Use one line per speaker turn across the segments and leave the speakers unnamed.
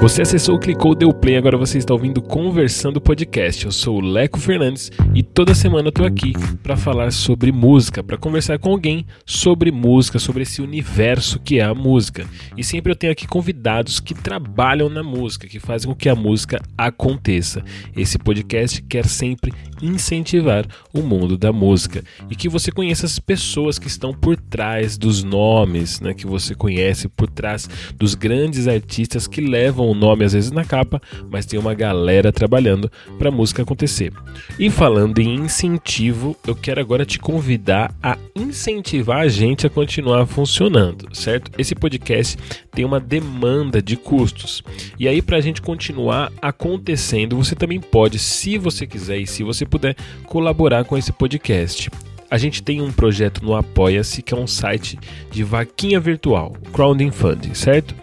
Você acessou, clicou, deu play, agora você está ouvindo Conversando Podcast. Eu sou o Leco Fernandes e toda semana eu tô aqui para falar sobre música, para conversar com alguém sobre música, sobre esse universo que é a música. E sempre eu tenho aqui convidados que trabalham na música, que fazem com que a música aconteça. Esse podcast quer sempre incentivar o mundo da música e que você conheça as pessoas que estão por trás dos nomes, né, que você conhece por trás dos grandes artistas que levam o nome às vezes na capa, mas tem uma galera trabalhando para a música acontecer. E falando em incentivo, eu quero agora te convidar a incentivar a gente a continuar funcionando, certo? Esse podcast tem uma demanda de custos. E aí para a gente continuar acontecendo, você também pode, se você quiser e se você puder, colaborar com esse podcast a gente tem um projeto no Apoia-se, que é um site de vaquinha virtual, crowdfunding, certo?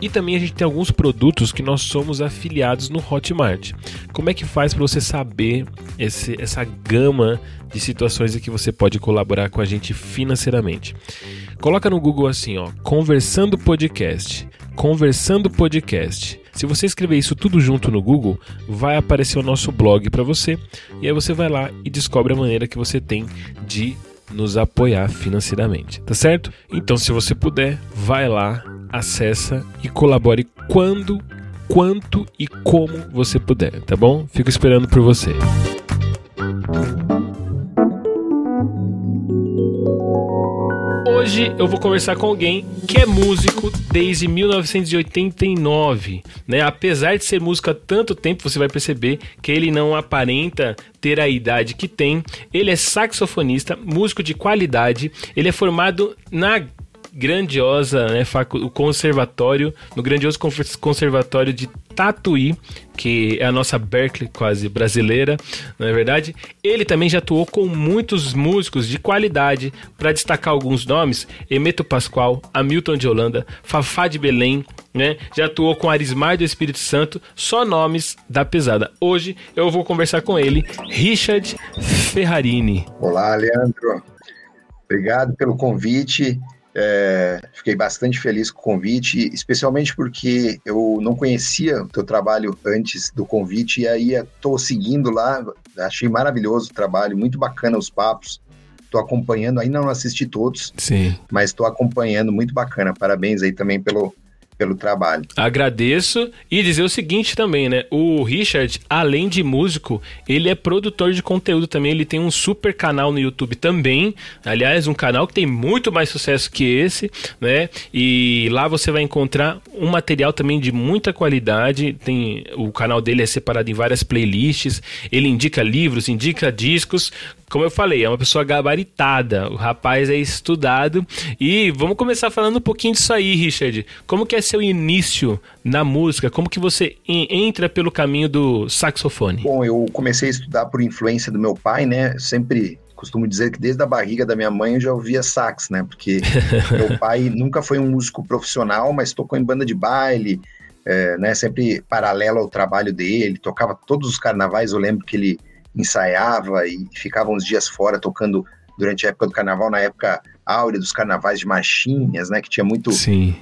E também a gente tem alguns produtos que nós somos afiliados no Hotmart. Como é que faz para você saber esse, essa gama de situações em que você pode colaborar com a gente financeiramente? Coloca no Google assim, ó, Conversando Podcast. Conversando Podcast. Se você escrever isso tudo junto no Google, vai aparecer o nosso blog para você e aí você vai lá e descobre a maneira que você tem de nos apoiar financeiramente, tá certo? Então, se você puder, vai lá, acessa e colabore quando, quanto e como você puder, tá bom? Fico esperando por você. Hoje eu vou conversar com alguém que é músico desde 1989, né? Apesar de ser músico há tanto tempo, você vai perceber que ele não aparenta ter a idade que tem. Ele é saxofonista, músico de qualidade. Ele é formado na grandiosa, né, o conservatório, no grandioso conservatório de Tatuí, que é a nossa Berkeley quase brasileira, não é verdade? Ele também já atuou com muitos músicos de qualidade, para destacar alguns nomes: Emeto Pascoal, Hamilton de Holanda, Fafá de Belém, né? Já atuou com Arismar do Espírito Santo, só nomes da pesada. Hoje eu vou conversar com ele, Richard Ferrarini.
Olá, Leandro. Obrigado pelo convite. É, fiquei bastante feliz com o convite, especialmente porque eu não conhecia o teu trabalho antes do convite e aí estou seguindo lá, achei maravilhoso o trabalho, muito bacana os papos. Estou acompanhando, ainda não assisti todos,
Sim.
mas estou acompanhando, muito bacana. Parabéns aí também pelo, pelo trabalho.
Agradeço e dizer o seguinte também, né? O Richard, além de músico, ele é produtor de conteúdo também. Ele tem um super canal no YouTube também. Aliás, um canal que tem muito mais sucesso que esse, né? E lá você vai encontrar um material também de muita qualidade. Tem o canal dele é separado em várias playlists. Ele indica livros, indica discos como eu falei, é uma pessoa gabaritada. O rapaz é estudado. E vamos começar falando um pouquinho disso aí, Richard. Como que é seu início na música? Como que você entra pelo caminho do saxofone?
Bom, eu comecei a estudar por influência do meu pai, né? Sempre costumo dizer que desde a barriga da minha mãe eu já ouvia sax, né? Porque meu pai nunca foi um músico profissional, mas tocou em banda de baile, é, né? Sempre paralelo ao trabalho dele, tocava todos os carnavais. Eu lembro que ele ensaiava e ficava uns dias fora tocando durante a época do carnaval, na época áurea dos carnavais de marchinhas, né, que tinha muito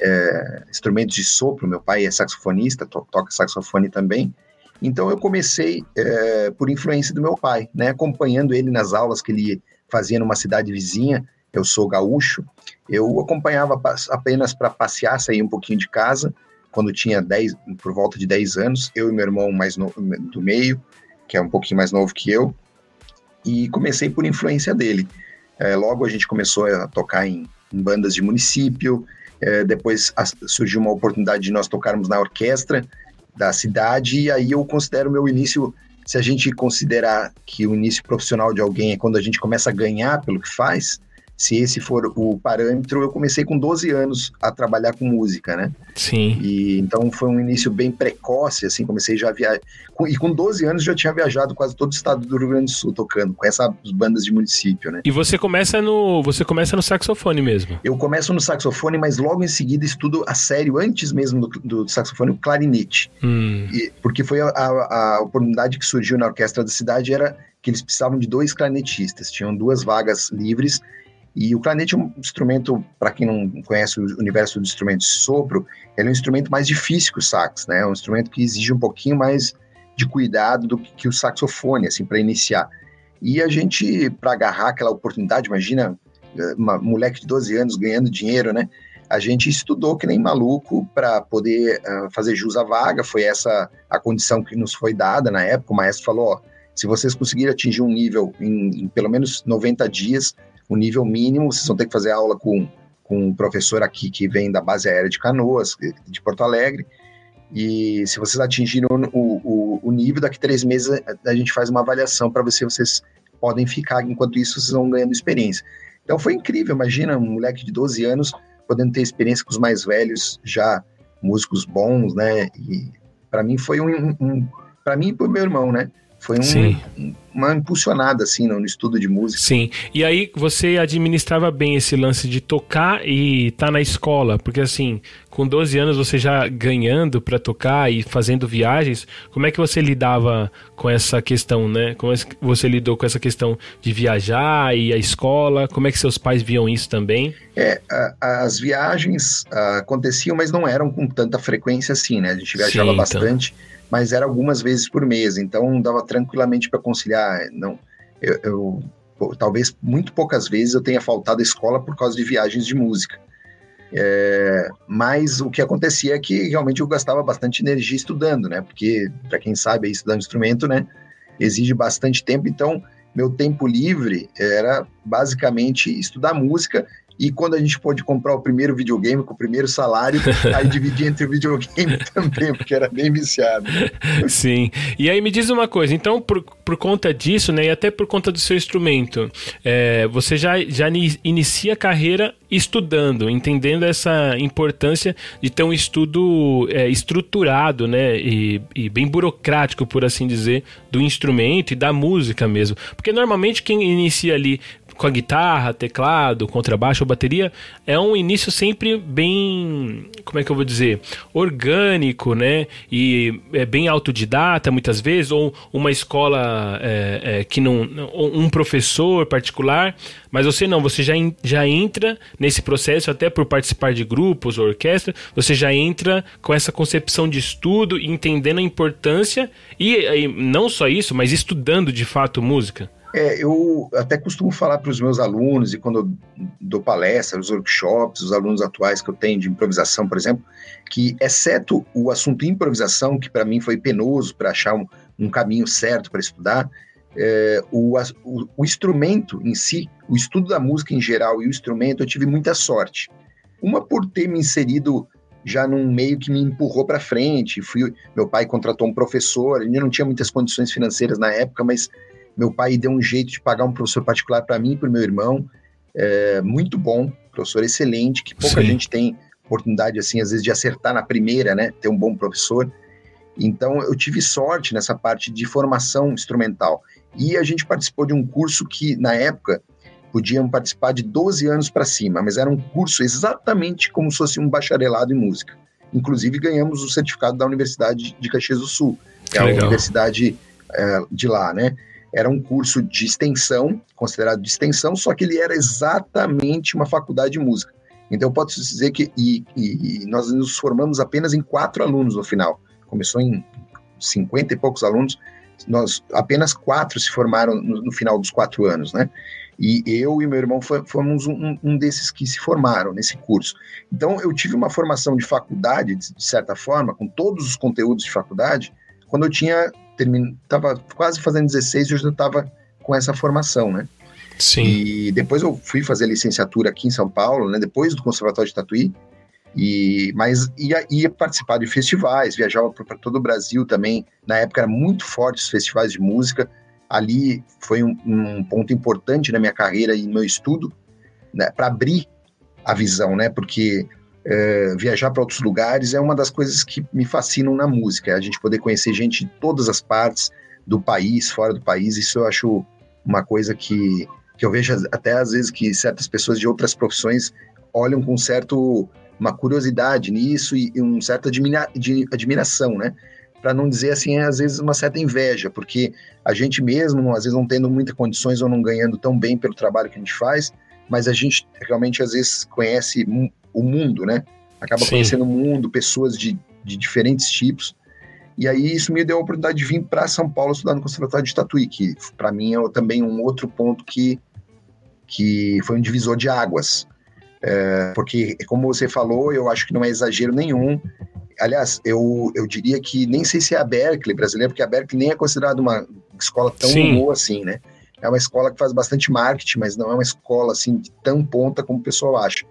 é, instrumentos de sopro. Meu pai é saxofonista, to toca saxofone também. Então eu comecei é, por influência do meu pai, né, acompanhando ele nas aulas que ele fazia numa cidade vizinha. Eu sou gaúcho, eu acompanhava apenas para passear, sair um pouquinho de casa, quando tinha 10, por volta de 10 anos, eu e meu irmão mais no, do meio, que é um pouquinho mais novo que eu, e comecei por influência dele. É, logo a gente começou a tocar em, em bandas de município, é, depois a, surgiu uma oportunidade de nós tocarmos na orquestra da cidade, e aí eu considero meu início, se a gente considerar que o início profissional de alguém é quando a gente começa a ganhar pelo que faz, se esse for o parâmetro, eu comecei com 12 anos a trabalhar com música, né?
Sim.
E então foi um início bem precoce, assim, comecei já a viajar. E com 12 anos já tinha viajado quase todo o estado do Rio Grande do Sul tocando, com essas bandas de município, né?
E você começa no, você começa no saxofone mesmo?
Eu começo no saxofone, mas logo em seguida estudo a sério, antes mesmo do, do saxofone, o clarinete.
Hum.
E, porque foi a, a, a oportunidade que surgiu na orquestra da cidade, era que eles precisavam de dois clarinetistas, tinham duas vagas livres E o clarinete é um instrumento, para quem não conhece o universo do instrumento de sopro, ele é um instrumento mais difícil que o sax, né? É um instrumento que exige um pouquinho mais de cuidado do que, que o saxofone, assim, para iniciar. E a gente, para agarrar aquela oportunidade, imagina uma moleque de 12 anos ganhando dinheiro, né? A gente estudou que nem maluco para poder uh, fazer jus à vaga. Foi essa a condição que nos foi dada na época. O maestro falou: ó, se vocês conseguirem atingir um nível em, em, pelo menos 90 dias, o nível mínimo, vocês vão ter que fazer aula com, com um professor aqui que vem da base aérea de Canoas, de Porto Alegre. E se vocês atingirem o, o, o nível, daqui três meses a gente faz uma avaliação para ver se vocês podem ficar. Enquanto isso, vocês vão ganhando experiência. Então foi incrível, imagina um moleque de 12 anos podendo ter experiência com os mais velhos, já músicos bons, né? E para mim foi um, um para mim e para o meu irmão, né? Foi um, uma impulsionada, assim, no, estudo de música.
Sim. E aí você administrava bem esse lance de tocar e estar tá na escola, porque assim, com 12 anos você já ganhando para tocar e fazendo viagens, como é que você lidava com essa questão, né? Como é que você lidou com essa questão de viajar e a escola? Como é que seus pais viam isso também?
É, a, as viagens a, aconteciam, mas não eram com tanta frequência assim, né? A gente viajava Sim, então. bastante. Mas era algumas vezes por mês, então dava tranquilamente para conciliar. Não, eu, eu talvez muito poucas vezes eu tenha faltado à escola por causa de viagens de música. É, mas o que acontecia é que realmente eu gastava bastante energia estudando, né? Porque, para quem sabe, estudar um instrumento, né? Exige bastante tempo, então meu tempo livre era basicamente estudar música e quando a gente pôde comprar o primeiro videogame com o primeiro salário, aí dividir entre o videogame também, porque era bem viciado.
Sim. E aí me diz uma coisa, então por, por conta disso, né, e até por conta do seu instrumento, é, você já, já inicia a carreira estudando, entendendo essa importância de ter um estudo é, estruturado, né, e, e bem burocrático, por assim dizer, do instrumento e da música mesmo. Porque normalmente quem inicia ali com a guitarra, teclado, contrabaixo ou bateria, é um início sempre bem, como é que eu vou dizer, orgânico, né? E é bem autodidata muitas vezes, ou uma escola é, é, que não. um professor particular, mas você não, você já, já entra nesse processo, até por participar de grupos ou orquestra, você já entra com essa concepção de estudo, entendendo a importância, e, e não só isso, mas estudando de fato música.
É, eu até costumo falar para os meus alunos, e quando eu dou palestras, workshops, os alunos atuais que eu tenho de improvisação, por exemplo, que, exceto o assunto improvisação, que para mim foi penoso para achar um, um, caminho certo para estudar, é, o, o, o, instrumento em si, o estudo da música em geral e o instrumento, eu tive muita sorte. Uma por ter me inserido já num meio que me empurrou para frente. Fui, meu pai contratou um professor, ainda não tinha muitas condições financeiras na época, mas meu pai deu um jeito de pagar um professor particular para mim e para o meu irmão, é, muito bom, professor excelente, que pouca Sim. gente tem oportunidade, assim, às vezes, de acertar na primeira, né? Ter um bom professor. Então, eu tive sorte nessa parte de formação instrumental. E a gente participou de um curso que, na época, podiam participar de 12 anos para cima, mas era um curso exatamente como se fosse um bacharelado em música. Inclusive, ganhamos o certificado da Universidade de Caxias do Sul, que é a universidade é, de lá, né? Era um curso de extensão, considerado de extensão, só que ele era exatamente uma faculdade de música. Então, eu posso dizer que e, e, e nós nos formamos apenas em quatro alunos no final. Começou em 50 e poucos alunos, nós apenas quatro se formaram no, no final dos quatro anos, né? E eu e meu irmão fomos um, um, desses que se formaram nesse curso. Então, eu tive uma formação de faculdade, de, de certa forma, com todos os conteúdos de faculdade, quando eu tinha estava quase fazendo 16 e eu já estava com essa formação, né?
Sim.
E depois eu fui fazer licenciatura aqui em São Paulo, né? Depois do Conservatório de Tatuí. E, mas ia, ia participar de festivais, viajava para todo o Brasil também. Na época era muito forte os festivais de música. Ali foi um, um ponto importante na minha carreira e no meu estudo, né? Para abrir a visão, né? Porque é, viajar para outros lugares é uma das coisas que me fascinam na música, é a gente poder conhecer gente de todas as partes do país, fora do país, isso eu acho uma coisa que, que eu vejo até às vezes que certas pessoas de outras profissões olham com certo uma curiosidade nisso e, e um certa admira, admiração, né? Para não dizer assim, às vezes uma certa inveja, porque a gente mesmo, às vezes não tendo muitas condições ou não ganhando tão bem pelo trabalho que a gente faz, mas a gente realmente às vezes conhece o mundo, né? Acaba Sim. conhecendo o mundo, pessoas de, de diferentes tipos. E aí isso me deu a oportunidade de vir para São Paulo estudar no Conservatório de Tatuí, que para mim é também um outro ponto que, que foi um divisor de águas. É, porque, como você falou, eu acho que não é exagero nenhum. Aliás, eu, eu diria que nem sei se é a Berkeley brasileira, porque a Berkeley nem é considerada uma escola tão Sim. boa assim, né? É uma escola que faz bastante marketing, mas não é uma escola assim tão ponta como o pessoal acha.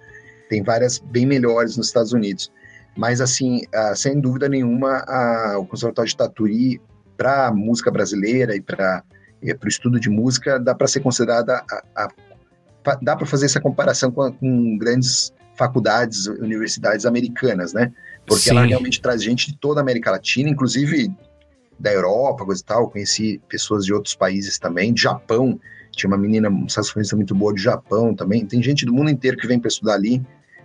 Tem várias bem melhores nos Estados Unidos. Mas, assim, uh, sem dúvida nenhuma, uh, o Conservatório de Tatuí, para música brasileira e para o estudo de música, dá para ser considerada. A, a, dá para fazer essa comparação com, com, grandes faculdades, universidades americanas, né? Porque Sim. ela realmente traz gente de toda a América Latina, inclusive da Europa, coisa e tal. conheci pessoas de outros países também, Japão. Tinha uma menina, uma saxofonista muito boa de Japão também. Tem gente do mundo inteiro que vem para estudar ali.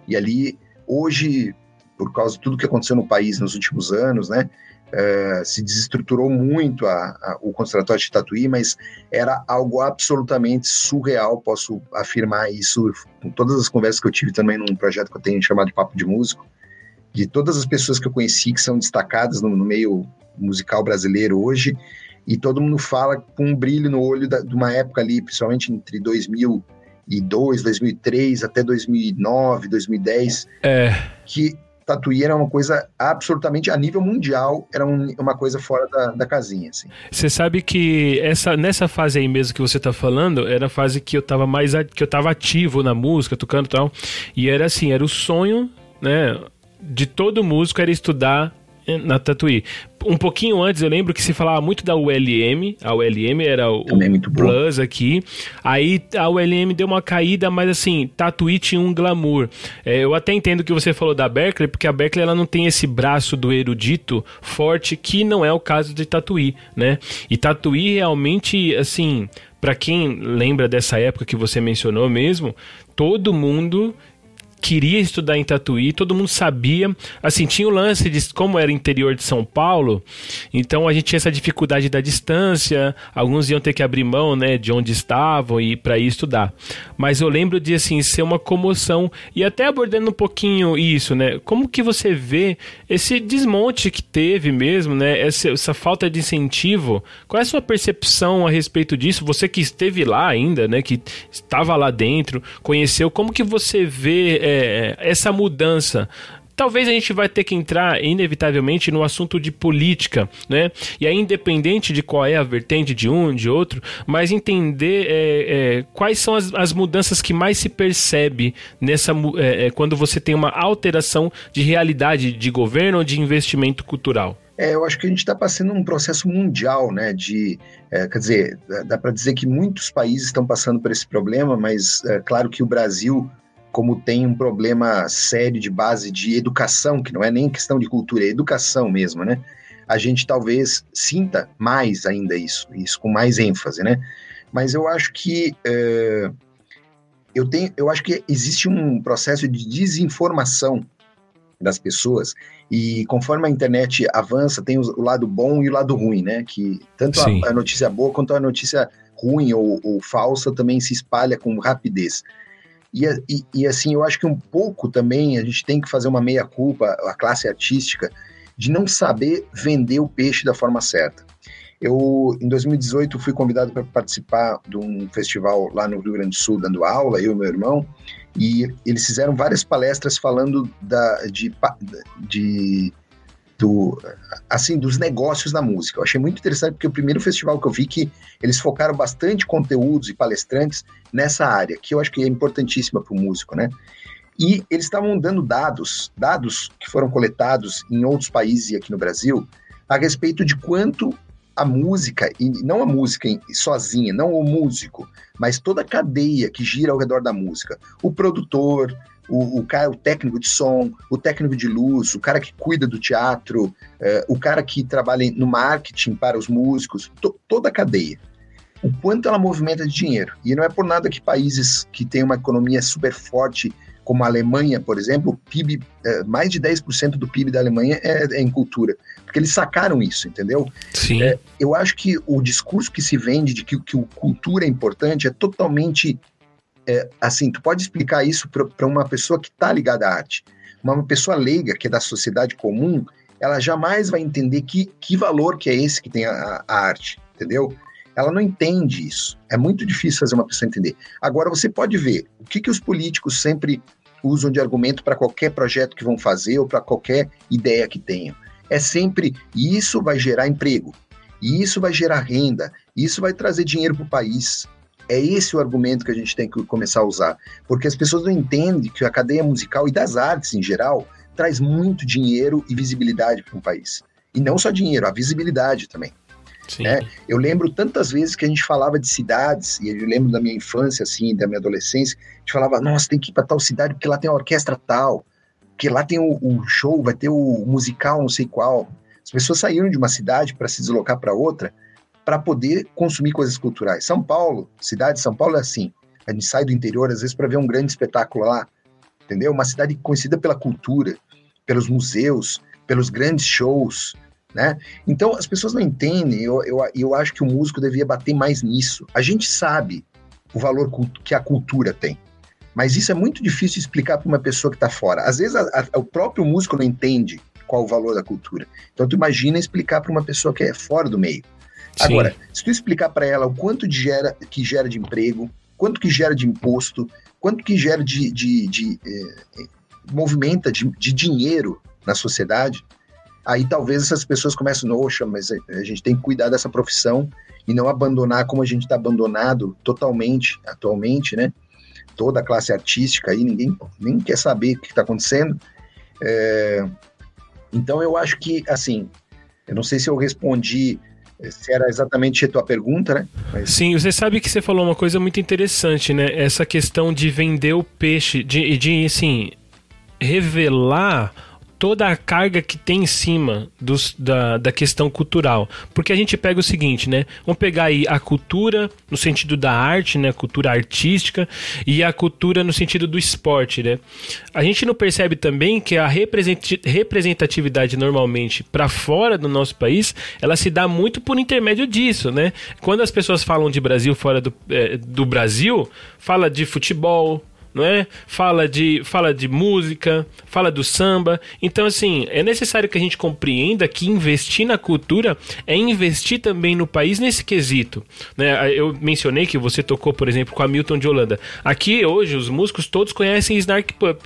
E ali, hoje, por causa de tudo que aconteceu no país nos últimos anos, né? Uh, se desestruturou muito a, a, o conservatório de Tatuí, mas era algo absolutamente surreal, posso afirmar isso com todas as conversas que eu tive também num projeto que eu tenho chamado Papo de Músico, de todas as pessoas que eu conheci que são destacadas no, no meio musical brasileiro hoje, e todo mundo fala com um brilho no olho da, de uma época ali, principalmente entre 2002, 2003 até 2009, 2010, é. que Tatuí era uma coisa absolutamente a nível mundial, era um, uma coisa fora da, da casinha. Assim.
Você sabe que essa, nessa fase aí mesmo que você está falando, era a fase que eu estava mais que eu tava ativo na música, tocando e tal. E era assim, era o sonho, né? De todo músico era estudar na Tatuí. Um pouquinho antes, eu lembro que se falava muito da ULM. A ULM era o, o Plus aqui. Aí a ULM deu uma caída, mas assim, Tatuí tinha um glamour. É, eu até entendo que você falou da Berkeley, porque a Berkeley ela não tem esse braço do erudito forte, que não é o caso de Tatuí, né? E Tatuí realmente, assim, para quem lembra dessa época que você mencionou mesmo, todo mundo queria estudar em Tatuí, todo mundo sabia. Assim, tinha o lance de como era interior de São Paulo, então a gente tinha essa dificuldade da distância, alguns iam ter que abrir mão, né, de onde estavam e para ir estudar. Mas eu lembro de assim ser uma comoção e até abordando um pouquinho isso, né? Como que você vê esse desmonte que teve mesmo, né? Essa, essa falta de incentivo. Qual é a sua percepção a respeito disso? Você que esteve lá ainda, né, que estava lá dentro, conheceu, como que você vê é, essa mudança talvez a gente vai ter que entrar inevitavelmente no assunto de política, né? E aí, independente de qual é a vertente de um, de outro, mas entender é, é, quais são as, as, mudanças que mais se percebe nessa é, é, quando você tem uma alteração de realidade de governo ou de investimento cultural.
É, eu acho que a gente está passando um processo mundial, né? De, é, quer dizer, dá para dizer que muitos países estão passando por esse problema, mas é claro que o Brasil como tem um problema sério de base de educação, que não é nem questão de cultura, é educação mesmo, né? A gente talvez sinta mais ainda isso, isso com mais ênfase, né? Mas eu acho que é, eu tenho, eu acho que existe um processo de desinformação das pessoas e conforme a internet avança tem o lado bom e o lado ruim, né? Que tanto a, a, notícia boa quanto a notícia ruim ou, ou falsa também se espalha com rapidez. E, e, e, assim, eu acho que um pouco também a gente tem que fazer uma meia-culpa, a classe artística, de não saber vender o peixe da forma certa. Eu, em 2018, fui convidado para participar de um festival lá no Rio Grande do Sul, dando aula, eu e meu irmão, e eles fizeram várias palestras falando da, de, de do, assim, dos negócios da música. Eu achei muito interessante porque o primeiro festival que eu vi que eles focaram bastante conteúdos e palestrantes nessa área, que eu acho que é importantíssima para o músico, né? E eles estavam dando dados, dados que foram coletados em outros países e aqui no Brasil, a respeito de quanto a música, e não a música sozinha, não o músico, mas toda a cadeia que gira ao redor da música, o produtor, o, o, cara, o técnico de som, o técnico de luz, o cara que cuida do teatro, é, o cara que trabalha no marketing para os músicos, to, toda a cadeia. O quanto ela movimenta de dinheiro. E não é por nada que países que têm uma economia super forte, como a Alemanha, por exemplo, PIB, é, mais de 10% do PIB da Alemanha é, é, em cultura. Porque eles sacaram isso, entendeu?
Sim. É,
eu acho que o discurso que se vende de que, que o cultura é importante é totalmente é, assim, tu pode explicar isso para uma pessoa que está ligada à arte. Uma pessoa leiga, que é da sociedade comum, ela jamais vai entender que, que valor que é esse que tem a, a arte, entendeu? Ela não entende isso. É muito difícil fazer uma pessoa entender. Agora, você pode ver o que, que os políticos sempre usam de argumento para qualquer projeto que vão fazer ou para qualquer ideia que tenham. É sempre isso vai gerar emprego, isso vai gerar renda, isso vai trazer dinheiro para o país. É esse o argumento que a gente tem que começar a usar, porque as pessoas não entendem que a cadeia musical e das artes em geral traz muito dinheiro e visibilidade para um país. E não só dinheiro, a visibilidade também. Né? Eu lembro tantas vezes que a gente falava de cidades, e eu lembro da minha infância, assim, da minha adolescência, a gente falava, nossa, tem que ir para tal cidade porque lá tem a orquestra tal, porque lá tem o, o show, vai ter o musical não sei qual. As pessoas saíram de uma cidade para se deslocar para outra para poder consumir coisas culturais. São Paulo, cidade de São Paulo é assim. A gente sai do interior às vezes para ver um grande espetáculo lá, entendeu? Uma cidade conhecida pela cultura, pelos museus, pelos grandes shows, né? Então as pessoas não entendem. Eu, eu, eu acho que o músico devia bater mais nisso. A gente sabe o valor que a cultura tem. Mas isso é muito difícil explicar para uma pessoa que está fora. Às vezes a, a, o próprio músico não entende qual o valor da cultura. Então tu imagina explicar para uma pessoa que é fora do meio. Sim. Agora, se tu explicar para ela o quanto de gera, que gera de emprego, quanto que gera de imposto, quanto que gera de, de, de, de eh, movimenta de, de dinheiro na sociedade, aí talvez essas pessoas comecem, noxa, mas a gente tem que cuidar dessa profissão e não abandonar como a gente está abandonado totalmente atualmente, né? Toda a classe artística aí, ninguém nem quer saber o que está acontecendo. É, então eu acho que, assim, eu não sei se eu respondi se era exatamente a tua pergunta, né?
Mas... Sim, você sabe que você falou uma coisa muito interessante, né? Essa questão de vender o peixe, de, de assim, revelar toda a carga que tem em cima dos, da, da questão cultural. Porque a gente pega o seguinte, né? Vamos pegar aí a cultura no sentido da arte, né? Cultura artística e a cultura no sentido do esporte, né? A gente não percebe também que a representatividade normalmente para fora do nosso país, ela se dá muito por intermédio disso, né? Quando as pessoas falam de Brasil fora do, é, do Brasil, fala de futebol, não é? Fala de, fala de música, fala do samba. Então, assim, é necessário que a gente compreenda que investir na cultura é investir também no país nesse quesito. Né? Eu mencionei que você tocou, por exemplo, com a Milton de Holanda. Aqui, hoje, os músicos todos conhecem Snark Pup.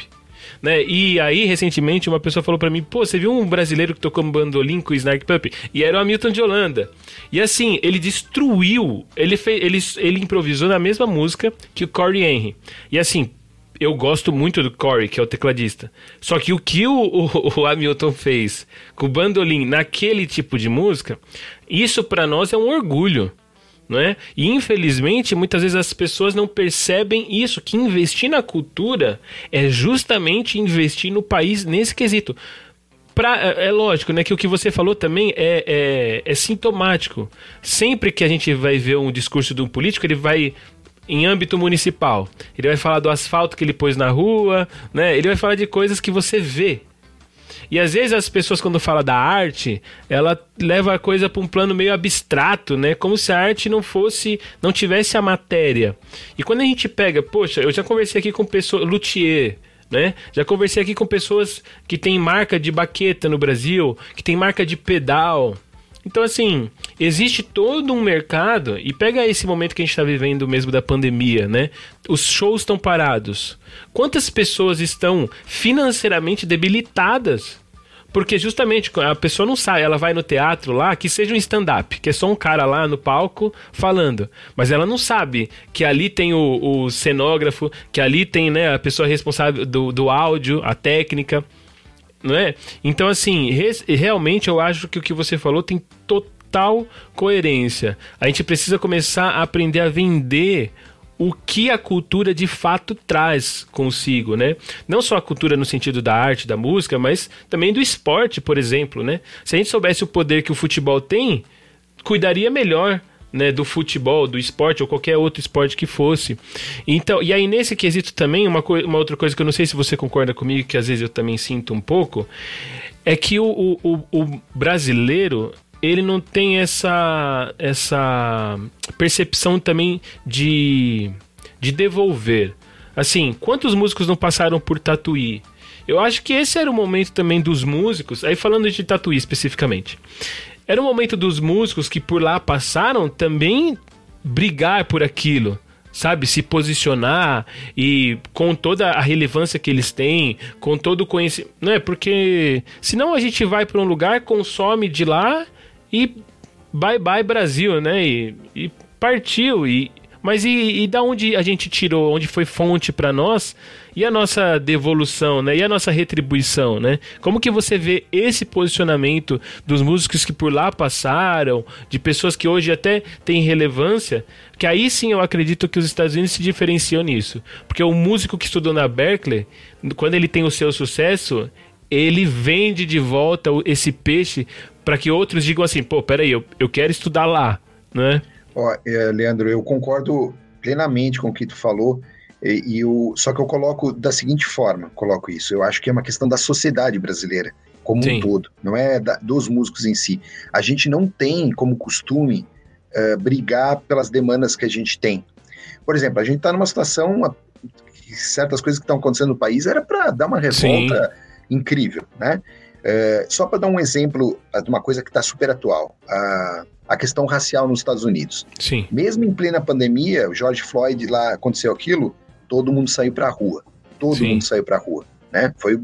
Né? E aí, recentemente, uma pessoa falou para mim: pô, você viu um brasileiro que tocou um bandolim com o Snark Pup? E era o Hamilton de Holanda. E assim, ele destruiu, ele, fez, ele, ele improvisou na mesma música que o Corey Henry. E assim, eu gosto muito do Corey, que é o tecladista. Só que o que o, o, o Hamilton fez com o bandolim naquele tipo de música, isso para nós é um orgulho. Não é? E infelizmente, muitas vezes as pessoas não percebem isso, que investir na cultura é justamente investir no país nesse quesito. Pra, é, é lógico, né, que o que você falou também é, é, é, sintomático. Sempre que a gente vai ver um discurso de um político, ele vai em âmbito municipal. Ele vai falar do asfalto que ele pôs na rua, né? Ele vai falar de coisas que você vê. E às vezes as pessoas quando falam da arte, ela leva a coisa para um plano meio abstrato, né? Como se a arte não fosse, não tivesse a matéria. E quando a gente pega, poxa, eu já conversei aqui com pessoas, luthier, né? Já conversei aqui com pessoas que têm marca de baqueta no Brasil, que tem marca de pedal, então, assim, existe todo um mercado, e pega esse momento que a gente está vivendo mesmo da pandemia, né? Os shows estão parados. Quantas pessoas estão financeiramente debilitadas? Porque justamente a pessoa não sai, ela vai no teatro lá, que seja um stand-up, que é só um cara lá no palco falando. Mas ela não sabe que ali tem o, o cenógrafo, que ali tem né, a pessoa responsável do, do áudio, a técnica não é? Então, assim, realmente eu acho que o que você falou tem total coerência. A gente precisa começar a aprender a vender o que a cultura de fato traz consigo, né? Não só a cultura no sentido da arte, da música, mas também do esporte, por exemplo, né? Se a gente soubesse o poder que o futebol tem, cuidaria melhor né, do futebol, do esporte ou qualquer outro esporte que fosse. Então, e aí nesse quesito também, uma, uma outra coisa que eu não sei se você concorda comigo, que às vezes eu também sinto um pouco, é que o, o, o brasileiro ele não tem essa, essa percepção também de de devolver. Assim, quantos músicos não passaram por Tatuí? Eu acho que esse era o momento também dos músicos, aí falando de Tatuí especificamente. Era o momento dos músicos que por lá passaram também brigar por aquilo sabe, se posicionar e com toda a relevância que eles têm, com todo o conhecimento, não é? Porque senão a gente vai para um lugar, consome de lá e bye bye Brasil, né? E, e partiu e mas e, e da onde a gente tirou, onde foi fonte para nós? E a nossa devolução, né? E a nossa retribuição, né? Como que você vê esse posicionamento dos músicos que por lá passaram, de pessoas que hoje até têm relevância? Que aí sim eu acredito que os Estados Unidos se diferenciam nisso. Porque o músico que estudou na Berkeley, quando ele tem o seu sucesso, ele vende de volta esse peixe para que outros digam assim, pô, peraí, eu, eu quero estudar lá, né?
Ó, é, Leandro, eu concordo plenamente com o que tu falou. E, e o, só que eu coloco da seguinte forma, coloco isso. Eu acho que é uma questão da sociedade brasileira como Sim. um todo, não é da, dos músicos em si. A gente não tem como costume uh, brigar pelas demandas que a gente tem. Por exemplo, a gente está numa situação, certas coisas que estão acontecendo no país era para dar uma revolta Sim. incrível, né? Uh, só para dar um exemplo de uma coisa que está super atual. Uh, a questão racial nos Estados Unidos.
Sim.
Mesmo em plena pandemia, o George Floyd lá aconteceu aquilo, todo mundo saiu para a rua. Todo Sim. mundo saiu para a rua, né? Foi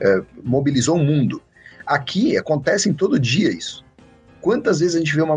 é, mobilizou o mundo. Aqui acontece em todo dia isso. Quantas vezes a gente vê uma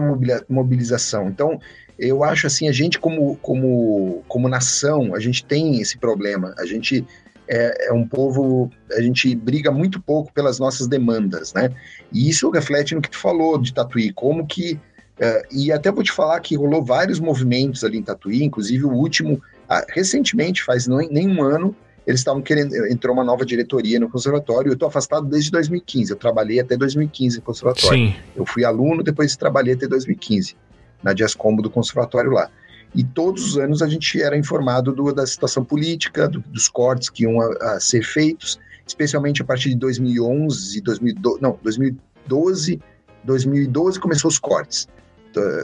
mobilização? Então, eu acho assim, a gente como como como nação, a gente tem esse problema. A gente é, é, um povo, a gente briga muito pouco pelas nossas demandas, né? E isso reflete no que tu falou de Tatuí, como que Uh, e até vou te falar que rolou vários movimentos ali em Tatuí, inclusive o último, ah, recentemente, faz nem um ano, eles estavam querendo, entrou uma nova diretoria no conservatório, eu estou afastado desde 2015, eu trabalhei até 2015 no conservatório. Sim. Eu fui aluno, depois trabalhei até 2015, na Diascombo do conservatório lá. E todos os anos a gente era informado do, da situação política, do, dos cortes que iam a, a ser feitos, especialmente a partir de 2011, 2012, não, 2012, 2012 começou os cortes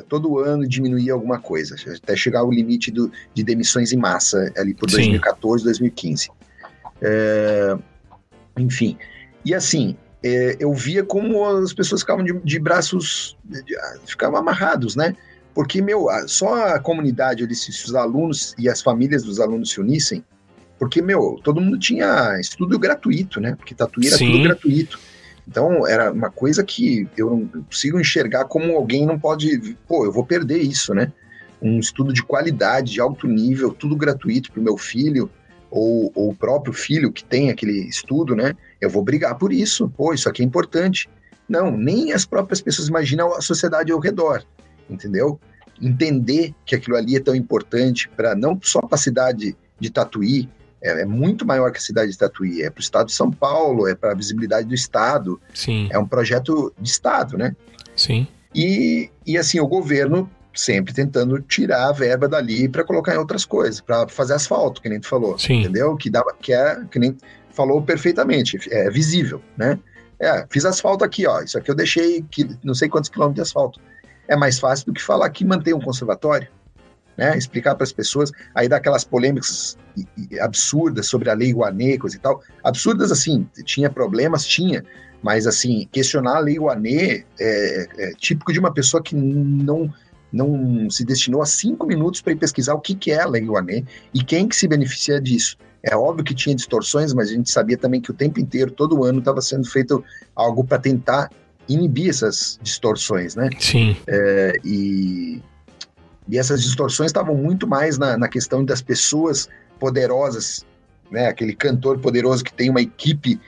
todo ano diminuir alguma coisa, até chegar ao limite do, de demissões em massa ali por Sim. 2014, 2015. É, enfim, e assim, é, eu via como as pessoas ficavam de, de braços, de, ficavam amarrados, né? Porque, meu, só a comunidade, ali, se os alunos e as famílias dos alunos se unissem, porque, meu, todo mundo tinha estudo gratuito, né? Porque Tatuí era Sim. tudo gratuito. Então, era uma coisa que eu não consigo enxergar como alguém não pode. Pô, eu vou perder isso, né? Um estudo de qualidade, de alto nível, tudo gratuito para o meu filho, ou, ou o próprio filho que tem aquele estudo, né? Eu vou brigar por isso. Pô, isso aqui é importante. Não, nem as próprias pessoas imaginam a sociedade ao redor, entendeu? Entender que aquilo ali é tão importante para não só para a cidade de Tatuí, é, é, muito maior que a cidade de Tatuí, é para o estado de São Paulo, é para a visibilidade do estado.
Sim.
É um projeto de estado, né?
Sim.
E, e assim, o governo sempre tentando tirar a verba dali para colocar em outras coisas, para fazer asfalto, que nem tu falou,
Sim.
entendeu? Que dava, que é, que nem falou perfeitamente, é visível, né? É, fiz asfalto aqui, ó, isso aqui eu deixei que, não sei quantos quilômetros de asfalto. É mais fácil do que falar que mantém um conservatório né? Explicar para as pessoas, aí dá aquelas polêmicas absurdas sobre a lei Rouanet, coisa e tal. Absurdas assim, tinha problemas, tinha, mas assim, questionar a lei Rouanet é, é típico de uma pessoa que não não se destinou a cinco minutos para ir pesquisar o que, que é a lei Rouanet e quem que se beneficia disso. É óbvio que tinha distorções, mas a gente sabia também que o tempo inteiro, todo ano, estava sendo feito algo para tentar inibir essas distorções, né?
Sim.
É, e e essas distorções estavam muito mais na, na questão das pessoas poderosas, né? Aquele cantor poderoso que tem uma equipe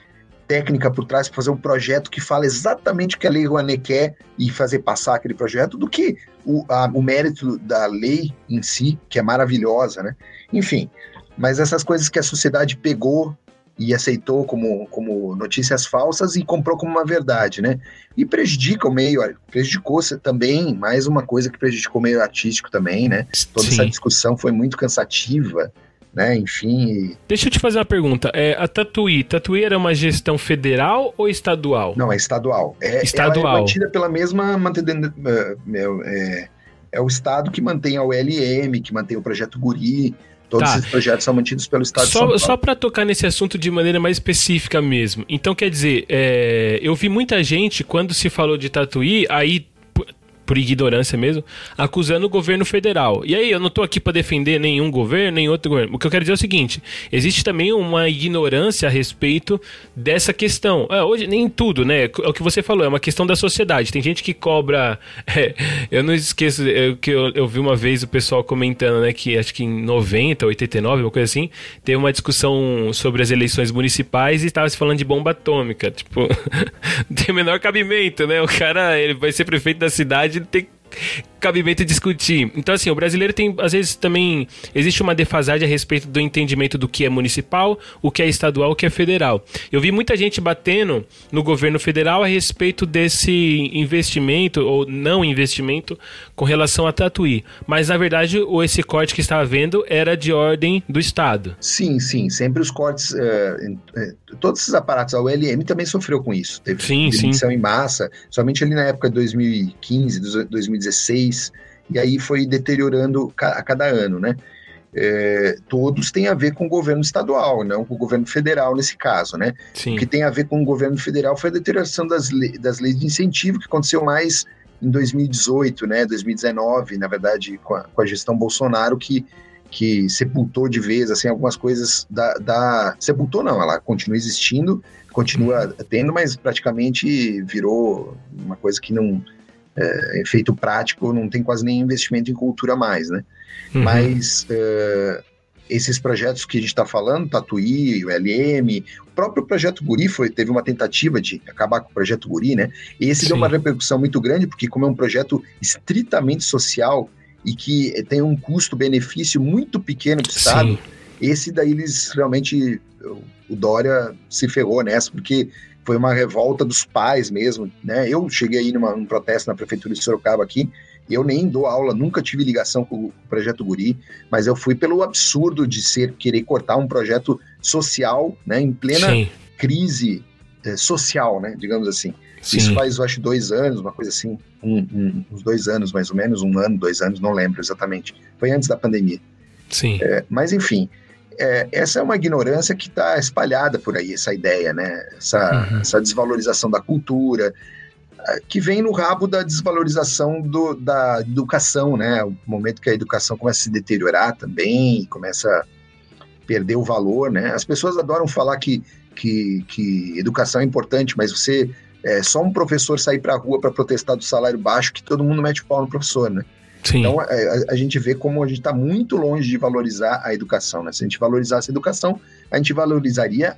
técnica por trás para fazer um projeto que fala exatamente o que a Lei Rouanet quer e fazer passar aquele projeto, do que o, a, o mérito da lei em si, que é maravilhosa, né? Enfim, mas essas coisas que a sociedade pegou e aceitou como, como notícias falsas e comprou como uma verdade, né? E prejudica o meio, prejudicou também, mais uma coisa que prejudicou o meio artístico também, né? Toda Sim. essa discussão foi muito cansativa, né? Enfim.
Deixa eu te fazer uma pergunta. É, a Tatuí, Tatuí era uma gestão federal ou estadual?
Não, é estadual. É,
estadual. Ela
é mantida pela mesma. Mantendo, é, é, é o estado que mantém a ULM, que mantém o projeto Guri, Todos tá. esses projetos são mantidos pelo Estado
só,
de São Paulo.
Só para tocar nesse assunto de maneira mais específica mesmo. Então, quer dizer, é, eu vi muita gente, quando se falou de Tatuí, aí por ignorância mesmo, acusando o governo federal. E aí, eu não estou aqui para defender nenhum governo, nem outro governo. O que eu quero dizer é o seguinte: existe também uma ignorância a respeito dessa questão. É, hoje, nem tudo, né? É o que você falou, é uma questão da sociedade. Tem gente que cobra. É, eu não esqueço é, que eu, eu, vi uma vez o pessoal comentando, né, que acho que em 90, 89, uma coisa assim, teve uma discussão sobre as eleições municipais e estava se falando de bomba atômica. Tipo, tem menor cabimento, né? O cara ele vai ser prefeito da cidade ele tem cabimento discutir. Então, assim, o brasileiro tem, às vezes, também. Existe uma defasagem a respeito do entendimento do que é municipal, o que é estadual, o que é federal. Eu vi muita gente batendo no governo federal a respeito desse investimento ou não investimento com relação a Tatuí. Mas, na verdade, esse corte que estava vendo era de ordem do Estado.
Sim, sim. Sempre os cortes. Uh, todos esses aparatos, a ULM também sofreu com isso. Teve sim, demissão sim. em massa, somente ali na época de 2015, 2016 e aí foi deteriorando a cada ano, né? É, todos têm a ver com o governo estadual, não com o governo federal nesse caso, né? Sim. O que tem a ver com o governo federal foi a deterioração das, le das leis de incentivo, que aconteceu mais em 2018, né? 2019, na verdade, com a, com a gestão Bolsonaro, que, que sepultou de vez, assim, algumas coisas da, da... Sepultou não, ela continua existindo, continua tendo, mas praticamente virou uma coisa que não é, efeito prático, não tem quase nem investimento em cultura mais, né? Uhum. Mas é, esses projetos que a gente está falando, Tatuí, o LM, o próprio projeto Guri foi, teve uma tentativa de acabar com o projeto Guri, né? E esse Sim. deu uma repercussão muito grande, porque como é um projeto estritamente social e que tem um custo-benefício muito pequeno para o Estado, Sim. esse daí eles realmente, o Dória se ferrou nessa, porque foi uma revolta dos pais mesmo, né? Eu cheguei aí numa, num protesto na prefeitura de Sorocaba aqui, eu nem dou aula, nunca tive ligação com o projeto Guri, mas eu fui pelo absurdo de ser querer cortar um projeto social, né, em plena Sim. crise é, social, né, digamos assim. Sim. Isso faz, eu acho, dois anos, uma coisa assim, um, um, uns dois anos mais ou menos, um ano, dois anos, não lembro exatamente. Foi antes da pandemia.
Sim.
É, mas enfim, é, essa é uma ignorância que está espalhada por aí, essa ideia, né? Essa, uhum. essa desvalorização da cultura, é, que vem no rabo da desvalorização do, da educação, né? O momento que a educação começa a se deteriorar também, começa a perder o valor, né? As pessoas adoram falar que, que, que educação é importante, mas você é só um professor sair para a rua para protestar do salário baixo que todo mundo mete o pau no professor, né? Sim. Então, é, a, a, gente vê como a gente está muito longe de valorizar a educação. Né? Se a gente valorizasse a educação, a gente valorizaria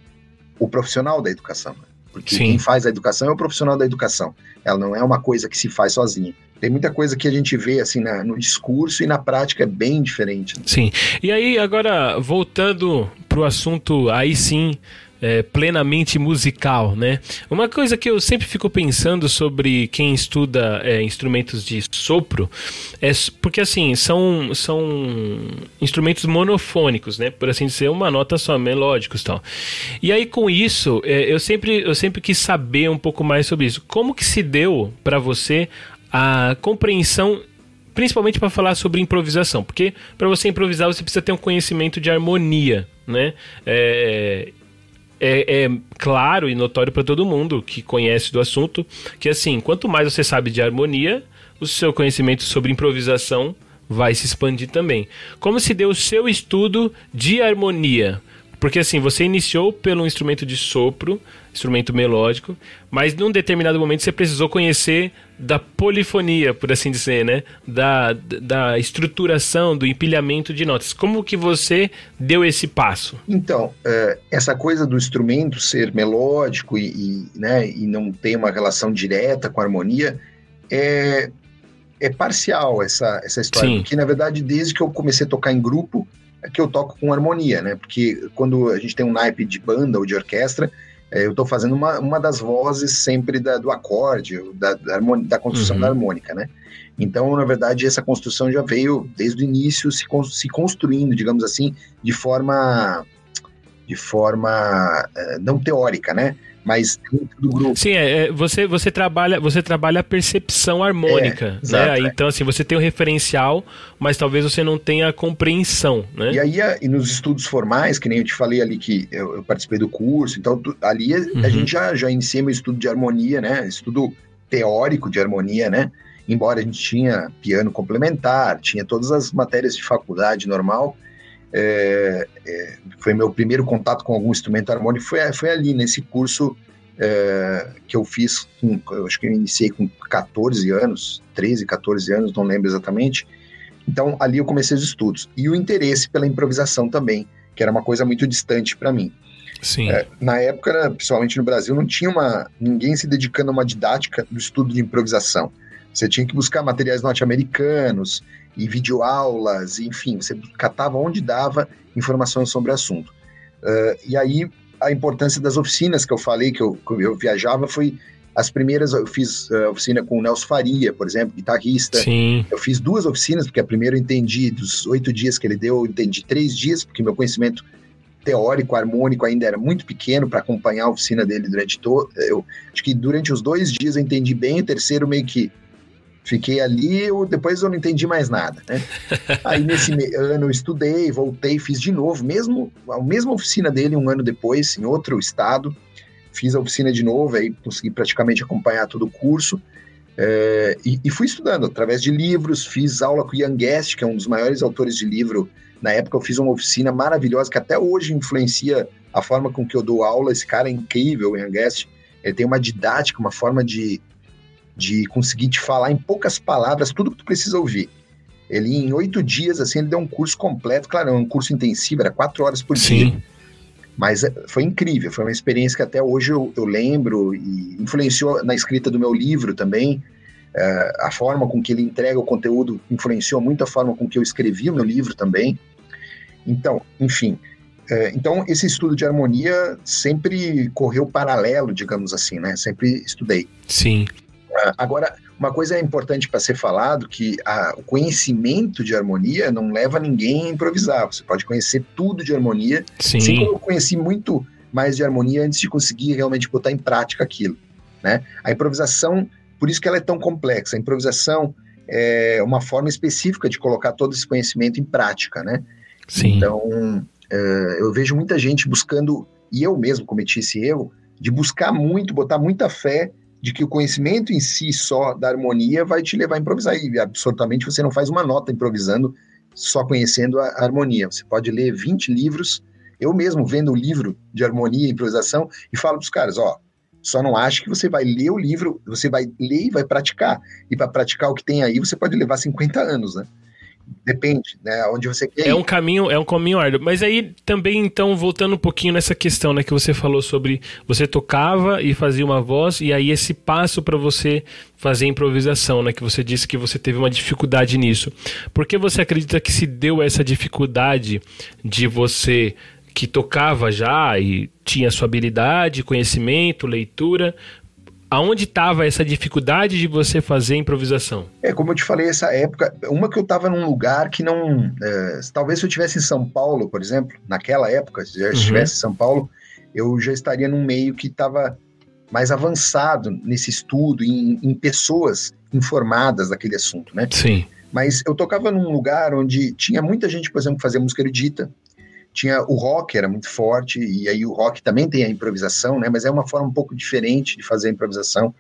o profissional da educação. Né? Porque Sim. quem faz a educação é o profissional da educação. Ela não é uma coisa que se faz sozinha. Tem muita coisa que a gente vê assim na, no discurso e na prática é bem diferente. Né?
Sim. E aí, agora, voltando para o assunto, aí sim, é, plenamente musical, né? Uma coisa que eu sempre fico pensando sobre quem estuda é, instrumentos de sopro é porque assim são são instrumentos monofônicos, né? Por assim dizer, uma nota só, melódicos, tal. E aí com isso é, eu sempre eu sempre quis saber um pouco mais sobre isso. Como que se deu para você a compreensão principalmente para falar sobre improvisação, porque para você improvisar você precisa ter um conhecimento de harmonia, né? É, é, é claro e notório para todo mundo que conhece do assunto que, assim, quanto mais você sabe de harmonia, o seu conhecimento sobre improvisação vai se expandir também. Como se deu o seu estudo de harmonia? Porque assim, você iniciou pelo instrumento de sopro, instrumento melódico, mas num determinado momento você precisou conhecer da polifonia, por assim dizer, né? Da, da estruturação, do empilhamento de notas. Como que você deu esse passo?
Então, é, essa coisa do instrumento ser melódico e, e, né, e não ter uma relação direta com a harmonia é, é parcial essa, essa história. Sim. Porque, na verdade, desde que eu comecei a tocar em grupo, que eu toco com harmonia, né? Porque quando a gente tem um naipe de banda ou de orquestra, é, eu estou fazendo uma, uma das vozes sempre da, do acorde, da, da, da construção uhum. da harmônica, né? Então, na verdade, essa construção já veio desde o início se, se construindo, digamos assim, de forma de forma uh, não teórica, né? Mas
dentro do grupo. Sim, é, é, você, você, trabalha, você trabalha a percepção harmônica, é, né? Exato, então, assim, você tem o referencial, mas talvez você não tenha a compreensão, né?
E aí, e nos estudos formais, que nem eu te falei ali que eu, eu participei do curso, então ali uhum. a gente já, já iniciei meu estudo de harmonia, né? Estudo teórico de harmonia, né? Embora a gente tinha piano complementar, tinha todas as matérias de faculdade normal, é, é, foi meu primeiro contato com algum instrumento harmônico, foi, foi ali, nesse curso é, que eu fiz, com, eu acho que eu iniciei com 14 anos, 13, 14 anos, não lembro exatamente. Então, ali eu comecei os estudos. E o interesse pela improvisação também, que era uma coisa muito distante para mim.
Sim. É,
na época, principalmente no Brasil, não tinha uma, ninguém se dedicando a uma didática do estudo de improvisação. Você tinha que buscar materiais norte-americanos e videoaulas, enfim, você catava onde dava informações sobre o assunto. Uh, e aí, a importância das oficinas que eu falei, que eu, que eu viajava, foi as primeiras, eu fiz uh, oficina com o Nelson Faria, por exemplo, guitarrista.
Sim.
Eu fiz duas oficinas, porque a primeira eu entendi, dos oito dias que ele deu, eu entendi três dias, porque meu conhecimento teórico, harmônico ainda era muito pequeno para acompanhar a oficina dele durante todo. Eu acho que durante os dois dias eu entendi bem, o terceiro meio que Fiquei ali, eu, depois eu não entendi mais nada, né? Aí nesse ano eu estudei, voltei, fiz de novo, mesmo a mesma oficina dele um ano depois, em outro estado. Fiz a oficina de novo, aí consegui praticamente acompanhar todo o curso. É, e, e, fui estudando através de livros, fiz aula com o Ian Guest, que é um dos maiores autores de livro. Na época eu fiz uma oficina maravilhosa que até hoje influencia a forma com que eu dou aula. Esse cara é incrível, o Ian Guest. Ele tem uma didática, uma forma de, de conseguir te falar em poucas palavras tudo que tu precisa ouvir. Ele, em oito dias, assim, ele deu um curso completo, claro, um curso intensivo, era quatro horas por Sim. dia. Mas eh, foi incrível, foi uma experiência que até hoje eu, eu lembro e influenciou na escrita do meu livro também. Uh, a forma com que ele entrega o conteúdo influenciou muito a forma com que eu escrevi o meu livro também. Então, enfim, uh, então esse estudo de harmonia sempre correu paralelo, digamos assim, né? Sempre estudei.
Sim.
Agora, uma coisa é importante para ser falado que a, o conhecimento de harmonia não leva ninguém a improvisar. Você pode conhecer tudo de harmonia.
Sim.
Assim como eu conheci muito mais de harmonia antes de conseguir realmente botar em prática aquilo. Né? A improvisação, por isso que ela é tão complexa. A improvisação é uma forma específica de colocar todo esse conhecimento em prática, né?
Sim.
Então, uh, eu vejo muita gente buscando, e eu mesmo cometi esse erro, de buscar muito, botar muita fé de que o conhecimento em si só da harmonia vai te levar a improvisar. E absolutamente você não faz uma nota improvisando só conhecendo a harmonia. Você pode ler 20 livros. Eu mesmo vendo o livro de harmonia e improvisação e falo para os caras, ó, só não acho que você vai ler o livro, você vai ler e vai praticar. E para praticar o que tem aí, você pode levar 50 anos, né? Depende, né? Onde você quer.
É um caminho, é um caminho árduo. Mas aí também, então, voltando um pouquinho nessa questão, né, que você falou sobre você tocava e fazia uma voz, e aí esse passo para você fazer improvisação, né? Que você disse que você teve uma dificuldade nisso. Por que você acredita que se deu essa dificuldade de você que tocava já e tinha sua habilidade, conhecimento, leitura, aonde estava essa dificuldade de você fazer improvisação?
É, como eu te falei, essa época, uma que eu estava num lugar que não. É, talvez se eu estivesse em São Paulo, por exemplo, naquela época, se eu uhum. estivesse em São Paulo, eu já estaria num meio que estava mais avançado nesse estudo, em, em pessoas informadas daquele assunto, né?
Sim.
Mas eu tocava num lugar onde tinha muita gente, por exemplo, que fazia música erudita, tinha o rock, era muito forte, e aí o rock também tem a improvisação, né? Mas é uma forma um pouco diferente de fazer a improvisação.